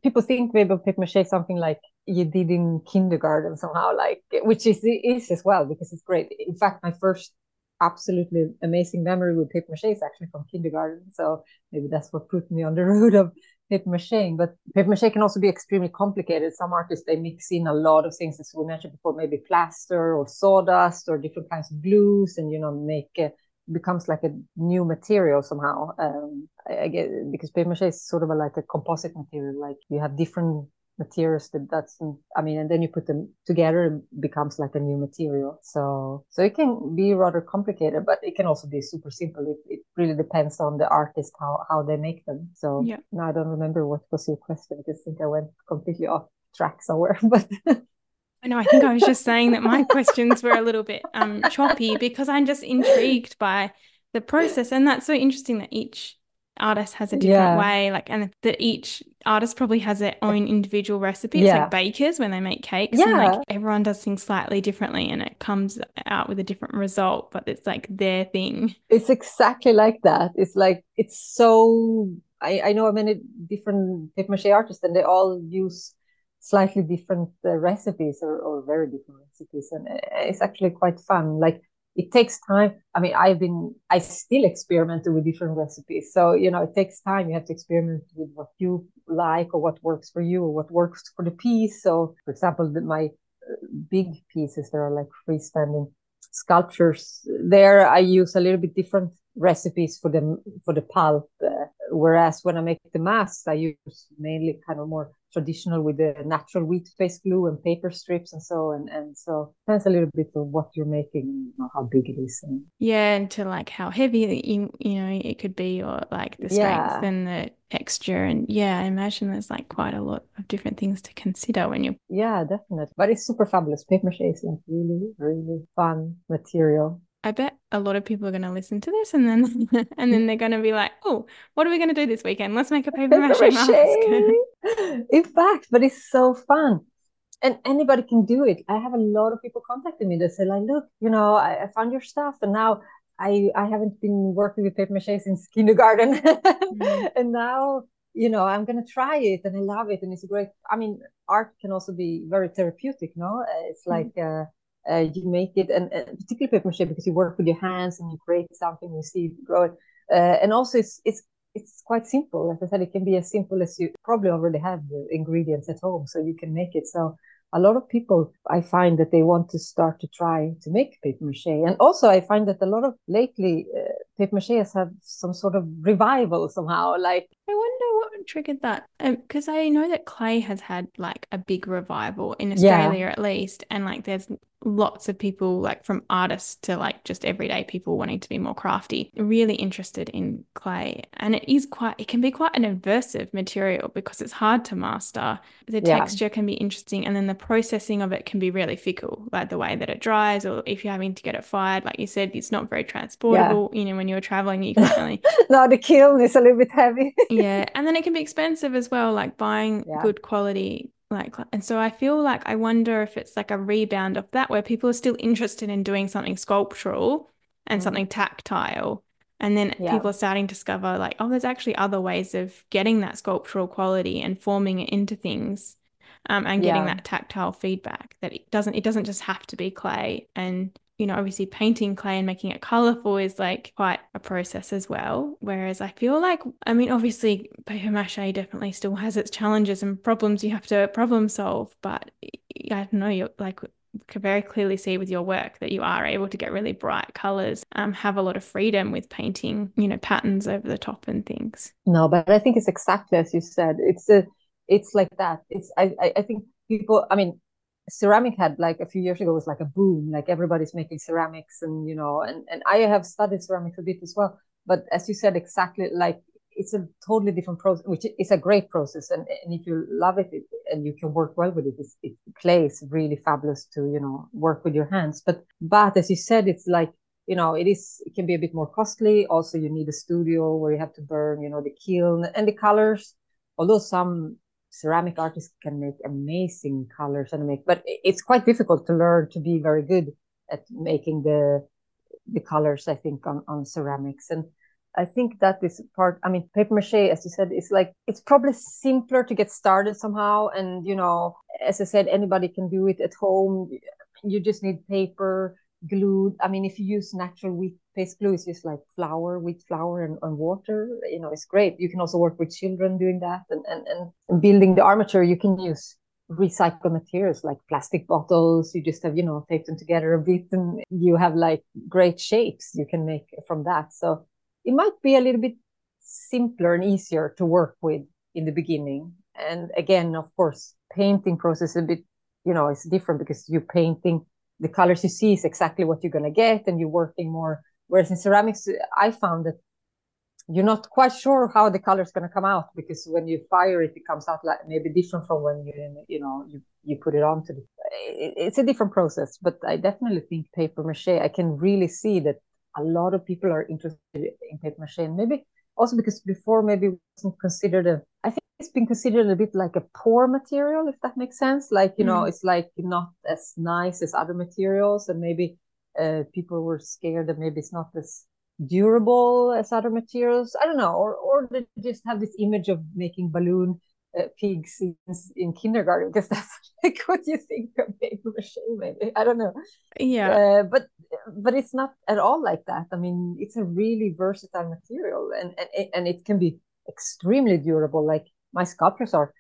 people think maybe of paper mache something like you did in kindergarten somehow, like which is is as well because it's great. In fact, my first absolutely amazing memory with paper mache is actually from kindergarten. So maybe that's what put me on the road of paper mache. But paper mache can also be extremely complicated. Some artists they mix in a lot of things, as we mentioned before, maybe plaster or sawdust or different kinds of glues, and you know make. Uh, becomes like a new material somehow. Um, I, I because paper mache is sort of a, like a composite material. Like you have different materials that that's i mean and then you put them together it becomes like a new material so so it can be rather complicated but it can also be super simple it, it really depends on the artist how how they make them so yeah now i don't remember what was your question because i think i went completely off track somewhere but I know. I think I was just saying that my questions were a little bit um, choppy because I'm just intrigued by the process, and that's so interesting that each artist has a different yeah. way like and that each artist probably has their own individual recipe it's yeah. like bakers when they make cakes yeah. and like everyone does things slightly differently and it comes out with a different result but it's like their thing it's exactly like that it's like it's so i i know many different paper mache artists and they all use slightly different uh, recipes or, or very different recipes and uh, it's actually quite fun. Like it takes time. I mean i've been i still experiment with different recipes. So you know it takes time. You have to experiment with what you like or what works for you or what works for the piece. So for example the, my uh, big pieces that are like freestanding sculptures there i use a little bit different recipes for the for the pulp uh, whereas when i make the masks i use mainly kind of more traditional with the natural wheat based glue and paper strips and so and and so depends a little bit of what you're making you know, how big it is and yeah and to like how heavy you, you know it could be or like the strength yeah. and the texture. And yeah i imagine there's like quite a lot of different things to consider when you're yeah definitely. But it's super fabulous. Paper mache is like really really fun material I bet a lot of people are going to listen to this and then and then they're going to be like, "Oh, what are we going to do this weekend? Let's make a paper mache mask." In fact, but it's so fun, and anybody can do it. I have a lot of people contacting me that say, "Like, look, you know, I, I found your stuff, and now I I haven't been working with paper mache since kindergarten, mm. and now." You know, I'm gonna try it, and I love it, and it's great. I mean, art can also be very therapeutic. No, it's mm. like uh, uh, you make it, and uh, particularly paper mache because you work with your hands and you create something, you see it grow. Uh, and also, it's it's it's quite simple. As I said, it can be as simple as you probably already have the ingredients at home, so you can make it. So a lot of people I find that they want to start to try to make paper mache, and also I find that a lot of lately uh, paper mache has had some sort of revival somehow. Like I wonder what triggered that, because um, I know that clay has had like a big revival in Australia yeah. at least, and like there's lots of people like from artists to like just everyday people wanting to be more crafty really interested in clay and it is quite it can be quite an aversive material because it's hard to master the yeah. texture can be interesting and then the processing of it can be really fickle like the way that it dries or if you're having to get it fired like you said it's not very transportable yeah. you know when you're traveling you can't really no the kiln is a little bit heavy yeah and then it can be expensive as well like buying yeah. good quality like and so i feel like i wonder if it's like a rebound of that where people are still interested in doing something sculptural and mm. something tactile and then yeah. people are starting to discover like oh there's actually other ways of getting that sculptural quality and forming it into things um, and getting yeah. that tactile feedback that it doesn't it doesn't just have to be clay and you know, obviously painting clay and making it colorful is like quite a process as well. Whereas I feel like, I mean, obviously, paper mache definitely still has its challenges and problems you have to problem solve. But I don't know, you're like, can very clearly see with your work that you are able to get really bright colors, um, have a lot of freedom with painting, you know, patterns over the top and things. No, but I think it's exactly as you said. It's a, it's like that. It's I, I think people. I mean, ceramic had like a few years ago was like a boom like everybody's making ceramics and you know and and i have studied ceramics a bit as well but as you said exactly like it's a totally different process which is a great process and, and if you love it, it and you can work well with it, it clay is really fabulous to you know work with your hands. But but as you said it's like you know it is it can be a bit more costly. Also you need a studio where you have to burn you know the kiln and the colors although some ceramic artists can make amazing colors and make, but it's quite difficult to learn to be very good at making the the colors. I think on on ceramics and. I think that is part. I mean, paper mache, as you said, is like it's probably simpler to get started somehow. And you know, as I said, anybody can do it at home. You just need paper, glue. I mean, if you use natural wheat paste glue, it's just like flour, wheat flour, and, and water. You know, it's great. You can also work with children doing that, and and and building the armature. You can use recycled materials like plastic bottles. You just have you know taped them together a bit, and you have like great shapes you can make from that. So it might be a little bit simpler and easier to work with in the beginning. And again, of course, painting process a bit, you know, it's different because you're painting the colors you see is exactly what you're going to get and you're working more whereas in ceramics i found that you're not quite sure how the color is going to come out because when you fire it it comes out like maybe different from when you you know you, you put it onto the it's a different process but i definitely think paper mache i can really see that a lot of people are interested in paper mache and maybe also because before maybe it wasn't considered a i think it's been considered a bit like a poor material, if that makes sense. Like, you mm. know, it's like not as nice as other materials, and maybe uh, people were scared that maybe it's not as durable as other materials. I don't know, or or they just have this image of making balloon uh, pigs in, in kindergarten because that's like what you think of paper mache maybe i don't know. Yeah. Uh, but but it's not at all like that. I mean it's a really versatile material and and, and it can be extremely durable. Like my sculptures are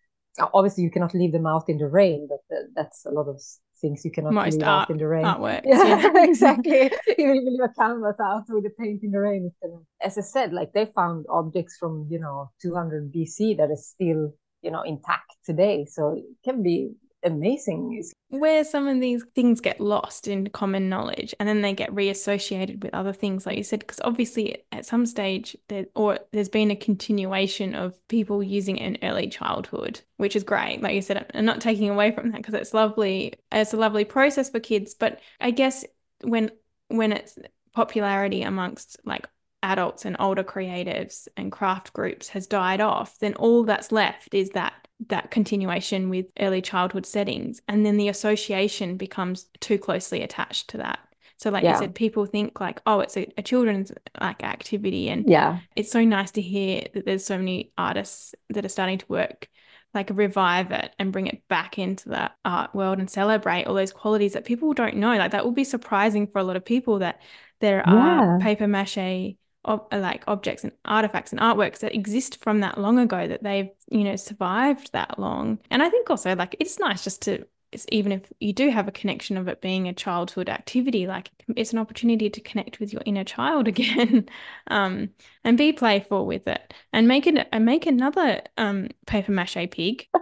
obviously you cannot leave them out in the rain but that's a lot of things you cannot Most art, out in the rain. yeah, yeah. exactly. Even if you leave a canvas out with the paint in the rain as i said like they found objects from you know 200 bc that is still you know intact today. So it can be amazing where some of these things get lost in common knowledge and then they get reassociated with other things like you said because obviously at some stage there or there's been a continuation of people using it in early childhood which is great like you said i'm not taking away from that because it's lovely it's a lovely process for kids but i guess when when it's popularity amongst like adults and older creatives and craft groups has died off, then all that's left is that that continuation with early childhood settings and then the association becomes too closely attached to that so like yeah. you said people think like oh it's a, a, children's like activity and yeah it's so nice to hear that there's so many artists that are starting to work like revive it and bring it back into the art world and celebrate all those qualities that people don't know like that will be surprising for a lot of people that there yeah. are paper mache like objects and artifacts and artworks that exist from that long ago that they've you know survived that long. And i think also like it's nice just to even if you do have a connection of it being a childhood activity like it's an opportunity to connect with your inner child again um, and be playful with it. And make it and make another um, paper mache pig.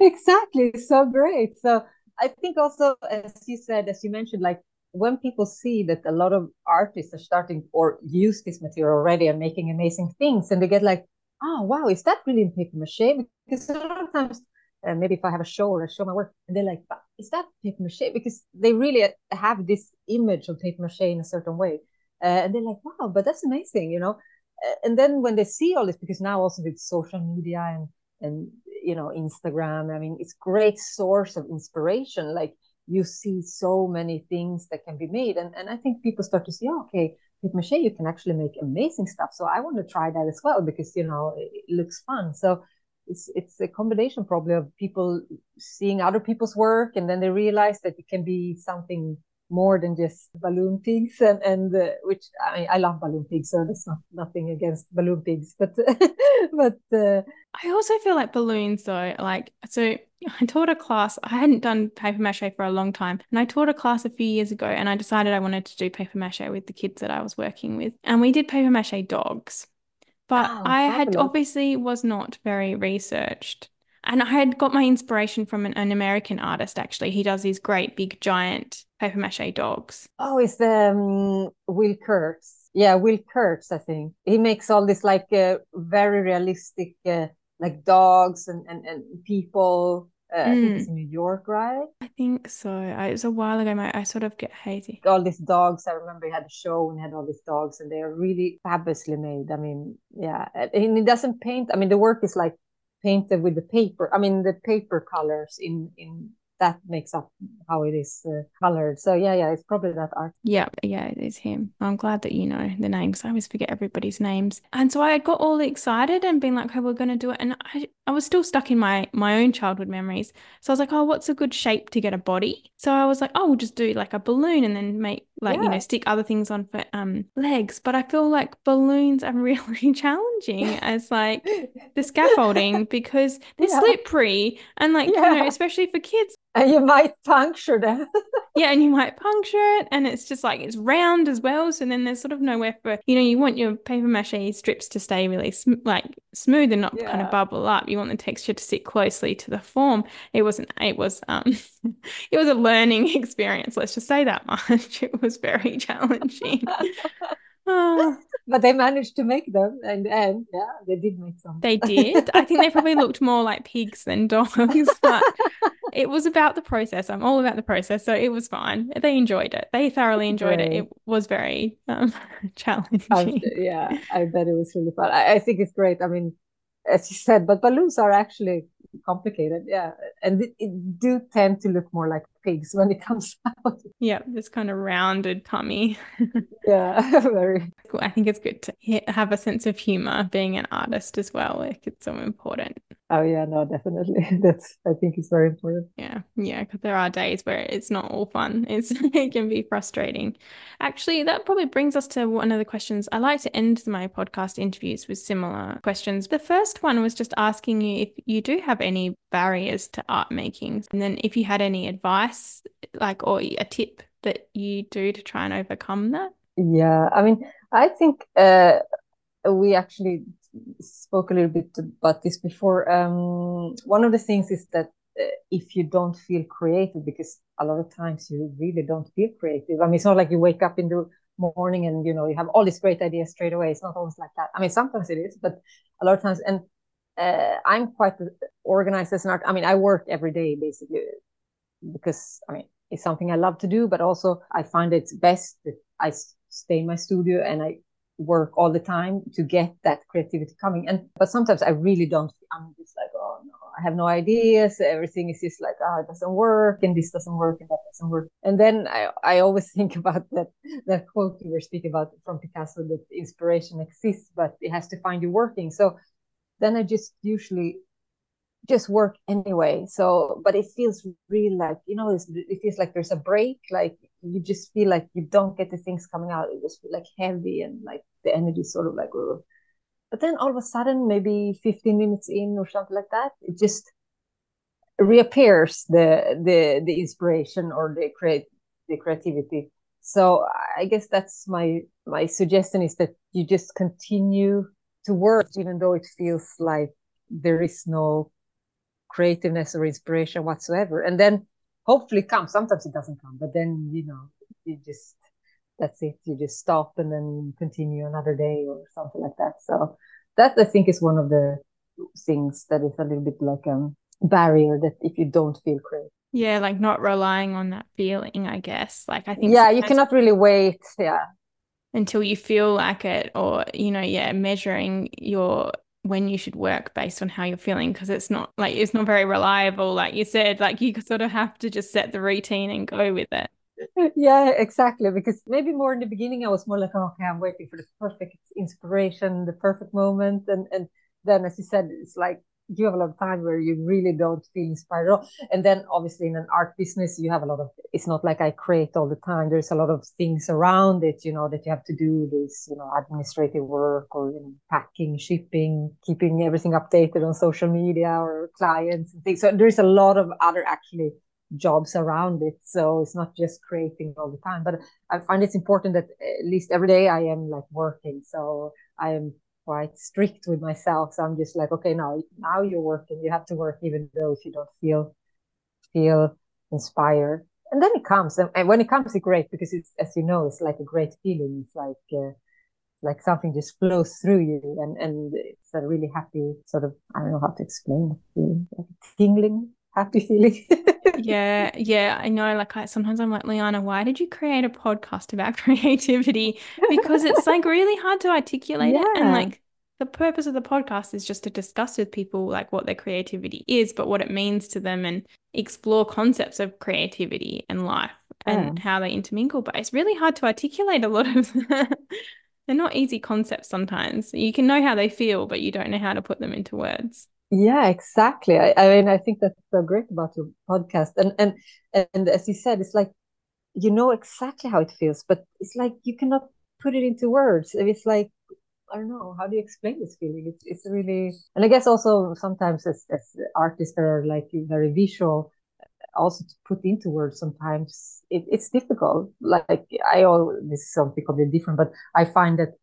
Exactly so great. So i think also as you said as you mentioned like when people see that a lot of artists are starting or use this material already and making amazing things, and they get like, oh wow, is that really in paper mache? Because a lot of times, uh, maybe if I have a show or I show my work, and they're like, is that paper mache? Because they really have this image of paper mache in a certain way, uh, and they're like, wow, but that's amazing, you know. Uh, and then when they see all this, because now also with social media and and you know Instagram, I mean, it's great source of inspiration, like you see so many things that can be made. And, and I think people start to see, oh, okay, with mache, you can actually make amazing stuff. So I want to try that as well because, you know, it, it looks fun. So it's, it's a combination probably of people seeing other people's work and then they realize that it can be something more than just balloon pigs and and uh, which I mean, I love balloon pigs so there's not nothing against balloon pigs but but uh, I also feel like balloons though like so I taught a class I hadn't done paper mache for a long time and I taught a class a few years ago and I decided I wanted to do paper mache with the kids that I was working with and we did paper mache dogs but oh, I had obviously was not very researched and I had got my inspiration from an, an, American artist, actually. He does these great, big, giant paper mache dogs. Oh, it's the um, Will Kurtz. Yeah, Will Kurtz, I think. He makes all this like uh, very realistic, uh, like dogs and, and, and people. Uh, mm. I think it's hmm. in New York, right? I think so. I, it was a while ago. My, I sort of get hazy. All these dogs. I remember he had a show and had all these dogs, and they are really fabulously made. I mean, yeah. And he doesn't paint. I mean, the work is like painted with the paper. I mean, the paper colors in in that makes up how it is uh, colored. So yeah, yeah, it's probably that art. Yeah, yeah, it is him. I'm glad that you know the names. I always forget everybody's names. And so I got all excited and being like, okay, we're gonna do it. And I, I was still stuck in my my own childhood memories. So I was like, oh, what's a good shape to get a body? So I was like, oh, we'll just do like a balloon and then make like yeah. you know stick other things on for um legs. But I feel like balloons are really challenging as like the scaffolding because they're yeah. slippery and like yeah. you know especially for kids and you might puncture them. yeah, and you might puncture it, and it's just like it's round as well. So then there's sort of nowhere for you know you want your paper mache strips to stay really sm- like smooth and not kind of bubble up. You want the texture to sit closely to the form. It wasn't. It was um, it was a learning experience. Let's just say that much. It was very challenging. but they managed to make them and and yeah they did make some. They did. I think they probably looked more like pigs than dogs but it was about the process. I'm all about the process so it was fine. They enjoyed it. They thoroughly enjoyed it. it was very um, challenging. yeah i bet it was really fun. I, I think it's great. I mean as you said but balloons are actually complicated yeah. And it, it, do tend to look more like pigs when it comes out. Yeah this kind of rounded tummy. Yeah very. Cool i think it's good to have a sense of humor being an artist as well like it's so important Oh yeah, no, definitely. That's I think it's very important. Yeah, yeah, because there are days where it's not all fun. It's it can be frustrating. Actually, that probably brings us to one of the questions. I like to end my podcast interviews with similar questions. The first one was just asking you if you do have any barriers to art making, and then if you had any advice, like or a tip that you do to try and overcome that. Yeah, I mean, I think uh, we actually spoke a little bit about this before. Um, one of the things is that uh, if you don't feel creative, because a lot of times you really don't feel creative. I mean, it's not like you wake up in the morning and you know you have all these great ideas straight away. It's not always like that. I mean, sometimes it is, but a lot of times, and uh, I'm quite organized as an art. I mean, I work every day basically because I mean it's something I love to do, but also I find it's best that I stay in my studio and I work all the time to get that creativity coming. And but sometimes I really don't. I'm just like, oh no, I have no ideas. Everything is just like, oh, it doesn't work, and this doesn't work, and that doesn't work. And then I, I always think about that that quote you were speaking about from Picasso that inspiration exists, but it has to find you working. So then I just usually just work anyway. So, but it feels really like you know, it feels like there's a break. Like you just feel like you don't get the things coming out. it just feel like heavy and like the energy sort of like. Ugh. But then all of a sudden, maybe 15 minutes in or something like that, it just reappears the the the inspiration or the create the creativity. So I guess that's my my suggestion is that you just continue to work even though it feels like there is no creativeness or inspiration whatsoever. And then hopefully comes. Sometimes it doesn't come, but then you know you just that's it. You just stop and then continue another day or something like that. So that I think is one of the things that is a little bit like a barrier that if you don't feel creative. Yeah, like not relying on that feeling, I guess. Like I think Yeah, you cannot really wait. Yeah. Until you feel like it or, you know, yeah, measuring your when you should work based on how you're feeling because it's not like it's not very reliable like you said like you sort of have to just set the routine and go with it. Yeah exactly because maybe more in the beginning i was more like okay i'm waiting for the perfect inspiration the perfect moment and and then as you said it's like you have a lot of time where you really don't feel inspired at all. And then obviously in an art business, you have a lot of, it's not like I create all the time. There's a lot of things around it, you know, that you have to do this, you know, administrative work or you know, packing, shipping, keeping everything updated on social media or clients and things. So there's a lot of other actually jobs around it. So it's not just creating all the time, but I find it's important that at least every day I am like working. So I am quite strict with myself. So I'm just like, okay, now now you're working. You have to work even though if you don't feel feel inspired. And then it comes, and, when it comes, it's great because it's as you know, it's like a great feeling. It's like uh, like something just flows through you, and and it's a really happy sort of I don't know how to explain it, like tingling, happy feeling. yeah, yeah, I know. Like I sometimes I'm like, Liana, why did you create a podcast about creativity? Because it's like really hard to articulate yeah. it. And like the purpose of the podcast is just to discuss with people like what their creativity is, but what it means to them and explore concepts of creativity and life and how they intermingle. But it's really hard to articulate a lot of They're not easy concepts sometimes. You can know how they feel, but you don't know how to put them into words. Yeah, exactly. I, I mean, I think that's so great about your podcast. And and and as you said, it's like you know exactly how it feels, but it's like you cannot put it into words. It's like I don't know how do you explain this feeling. It's it's really, and I guess also sometimes as as artists that are like very visual, also to put into words sometimes it, it's difficult. Like I always this is something completely different, but I find that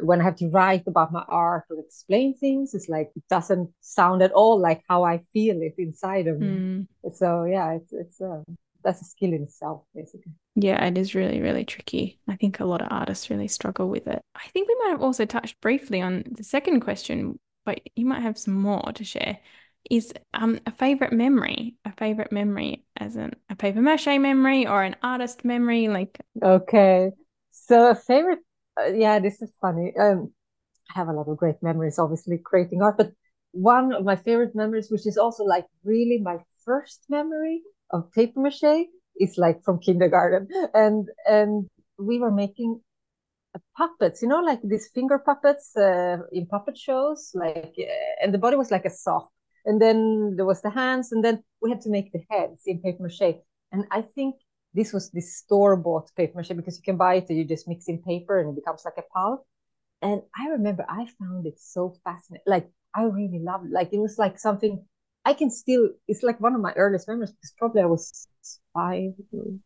when I have to write about my art or explain things, it's like it doesn't sound at all like how I feel it inside of me. Mm. So yeah, it's it's uh, that's a skill in itself, basically. Yeah, it is really really tricky. I think a lot of artists really struggle with it. I think we might have also touched briefly on the second question, but you might have some more to share. Is um a favorite memory, a favorite memory as an a paper mache memory or an artist memory, like okay. So a favorite uh, yeah, this is funny. Um, I have a lot of great memories, obviously, creating art. But one of my favorite memories, which is also like really my first memory of paper mache, is like from kindergarten, and and we were making puppets, you know, like these finger puppets uh, in puppet shows, like, uh, and the body was like a sock. and then there was the hands, and then we had to make the heads in paper mache. And I think this was this store bought paper mache because you can buy it you just mix in paper and it becomes like a pulp. And I remember I found it so fascinating. Like I really loved it. Like it was like something I can still. It's like one of my earliest memories because probably I was five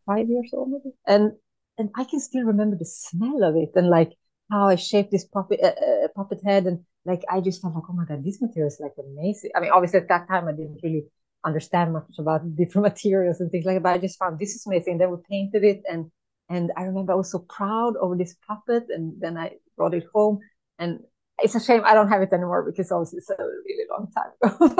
five years old maybe, and and I can still remember the smell of it and like how I shaped this puppet uh, uh, puppet head and like I just felt like oh my god this material is like amazing. I mean obviously at that time I didn't really understand much about different materials and things like that. But I just found this is amazing. Then we painted it and and I remember I was so proud over this puppet and then I brought it home and it's a shame I don't have it anymore because obviously it's a really long time ago.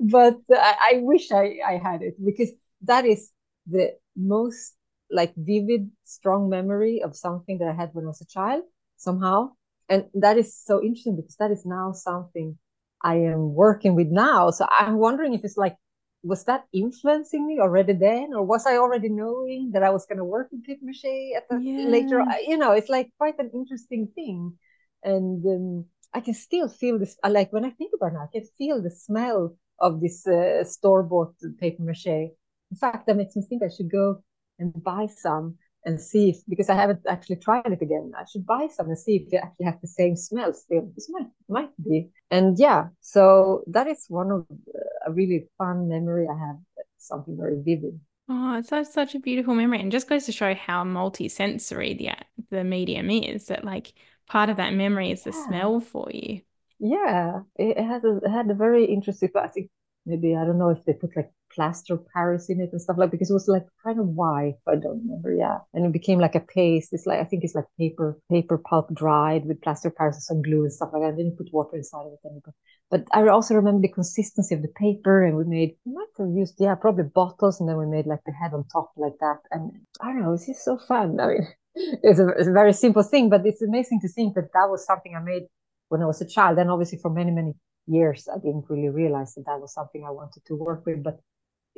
but but I, I wish I, I had it because that is the most like vivid, strong memory of something that I had when I was a child somehow. And that is so interesting because that is now something I am working with now. So I'm wondering if it's like, was that influencing me already then, or was I already knowing that I was going to work with paper mache at the yeah. later? You know, it's like quite an interesting thing, and um, I can still feel this. Like when I think about it, I can feel the smell of this uh, store bought paper mache. In fact, that makes me think I should go and buy some and see if because I haven't actually tried it again. I should buy some and see if it actually has the same smell still. This might might be. And yeah, so that is one of uh, a really fun memory I have. Something very vivid. Oh, it's such, such a beautiful memory, and just goes to show how multi-sensory the the medium is. That like part of that memory is the yeah. smell for you. Yeah, it has a, it had a very interesting. I think maybe I don't know if they put like plaster Paris in it and stuff like because it was like kind of why I don't remember. Yeah, and it became like a paste. It's like I think it's like paper paper pulp dried with plaster Paris and some glue and stuff like that. And then you put water inside of it. And but but I also remember the consistency of the paper, and we made we might have used yeah probably bottles, and then we made like the head on top like that. And I don't know, it's just so fun. I mean, it's a, it's a very simple thing, but it's amazing to think that that was something I made when I was a child, and obviously for many many years I didn't really realize that that was something I wanted to work with. But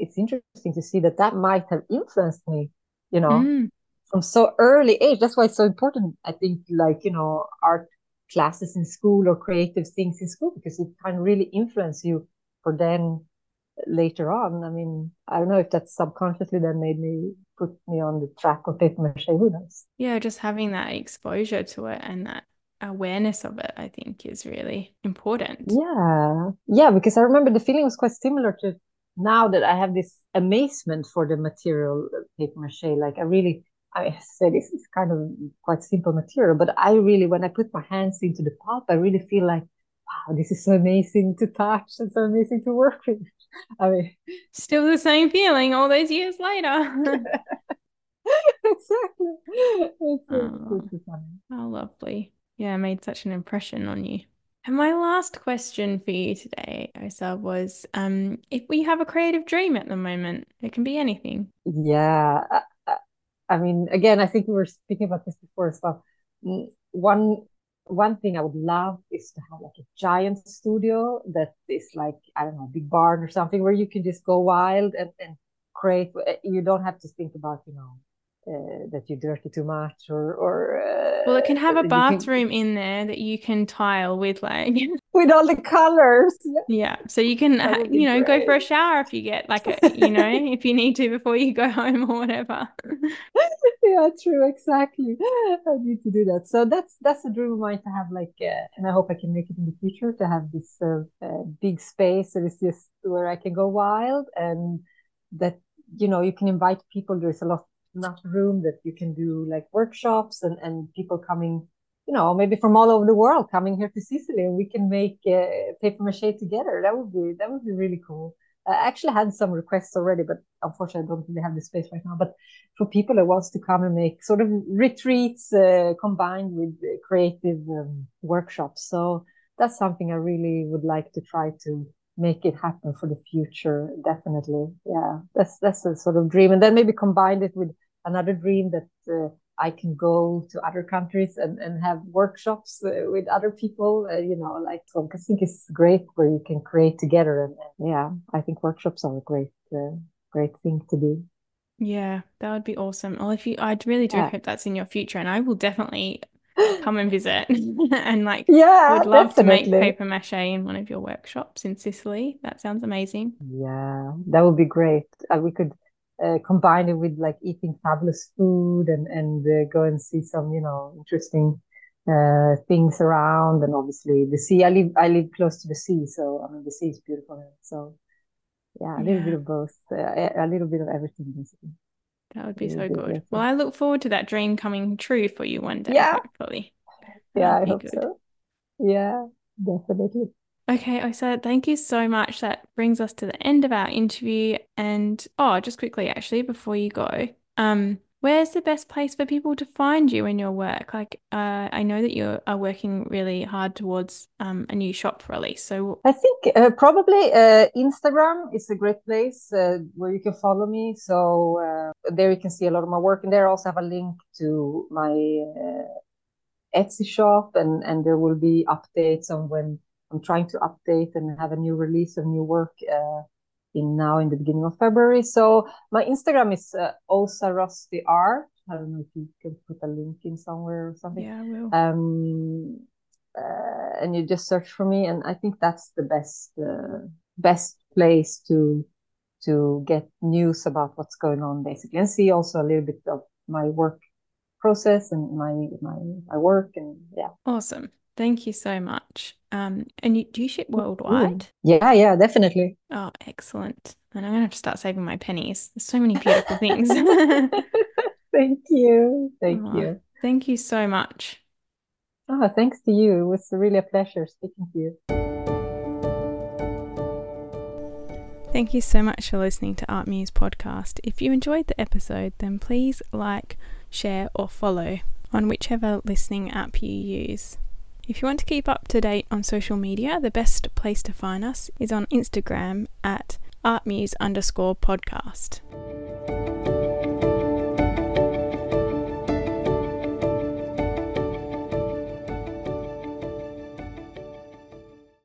it's interesting to see that that might have influenced me, you know, mm. from so early age. That's why it's so important. I think, like you know, art classes in school or creative things in school because it can really influence you for then later on. I mean, I don't know if that subconsciously then made me put me on the track of paper mache. Who knows? Yeah, just having that exposure to it and that awareness of it, I think, is really important. Yeah, yeah, because I remember the feeling was quite similar to now that I have this amazement for the material uh, paper mache, like I really, I say this is kind of quite simple material, but I really, when I put my hands into the pulp, I really feel like, wow, this is so amazing to touch and so amazing to work with. I mean, still the same feeling all those years later. exactly. It's, oh, it's oh, lovely. Yeah, made such an impression on you. And my last question for you today, Osa, was um, if we have a creative dream at the moment, it can be anything. Yeah. I, I mean, again, I think we were speaking about this before as well. Mm, one one thing I would love is to have like a giant studio that is like, I don't know, big barn or something where you can just go wild and, and create. You don't have to think about, you know, uh, that you dirty too much or or uh, well it can have a bathroom can... in there that you can tile with like with all the colors. Yeah so you can uh, you know great. go for a shower if you get like a you know if you need to before you go home or whatever. Yeah true exactly. I need to do that. So that's that's a dream of mine to have like uh, and i hope i can make it in the future to have this uh, uh, big space that is just where i can go wild and that you know you can invite people. There's a lot enough room that you can do like workshops and, and people coming, you know, maybe from all over the world coming here to Sicily and we can make uh, paper mache together. That would be that would be really cool. I actually had some requests already, but unfortunately, I don't really have the space right now. But for people that wants to come and make sort of retreats uh, combined with creative um, workshops, so that's something I really would like to try to make it happen for the future. Definitely, yeah, that's that's a sort of dream, and then maybe combine it with another dream that uh, I can go to other countries and, and have workshops uh, with other people, uh, you know, like, so I think it's great where you can create together. And, and yeah, I think workshops are a great, uh, great thing to do. Yeah, that would be awesome. Well, if you, I really do yeah. hope that's in your future, and I will definitely come and visit and like yeah, I would love definitely. to make paper mache in one of your workshops in Sicily. That sounds amazing. Yeah, that would be great. Uh, we could uh, combine it with like eating fabulous food and and uh, go and see some you know interesting uh, things around and obviously the sea. I live I live close to the sea, so I mean the sea is beautiful. So yeah, a little Yeah. bit of both, uh, a a little bit of everything basically. That would be so good. Well, I look forward to that dream coming true for you one day, Yeah. hopefully. Yeah, I hope good. so. Yeah, definitely. Okay, Osa, thank you so much. That brings us to the end of our interview. And oh, just quickly, actually, before you go, um, where's the best place for people to find you and your work? Like, uh, I know that you are working really hard towards um a new shop release. So I think uh, probably uh, Instagram is a great place uh, where you can follow me. So uh, there you can see a lot of my work, and there I also have a link to my uh, Etsy shop, and and there will be updates on when I'm trying to update and have a new release of new work uh, in now in the beginning of February. So my Instagram is uh, Osa Rosti Art. I don't know if you can put a link in somewhere or something yeah, I will. um, uh, and you just search for me and i think that's the best uh, best place to to get news about what's going on basically and see also a little bit of my work process and my my my work and yeah Awesome. Thank you so much. Um, and you, do you ship worldwide? yeah yeah definitely Oh, excellent. And I'm gonna have to start saving my pennies. There's so many beautiful things. thank you thank Aw. you Thank you so much. oh thanks to you it was really a pleasure speaking to you Thank you so much for listening to Art Muse podcast. If you enjoyed the episode, then please like, share, or follow on whichever listening app you use. If you want to keep up to date on social media, the best place to find us is on Instagram at artmuse underscore podcast.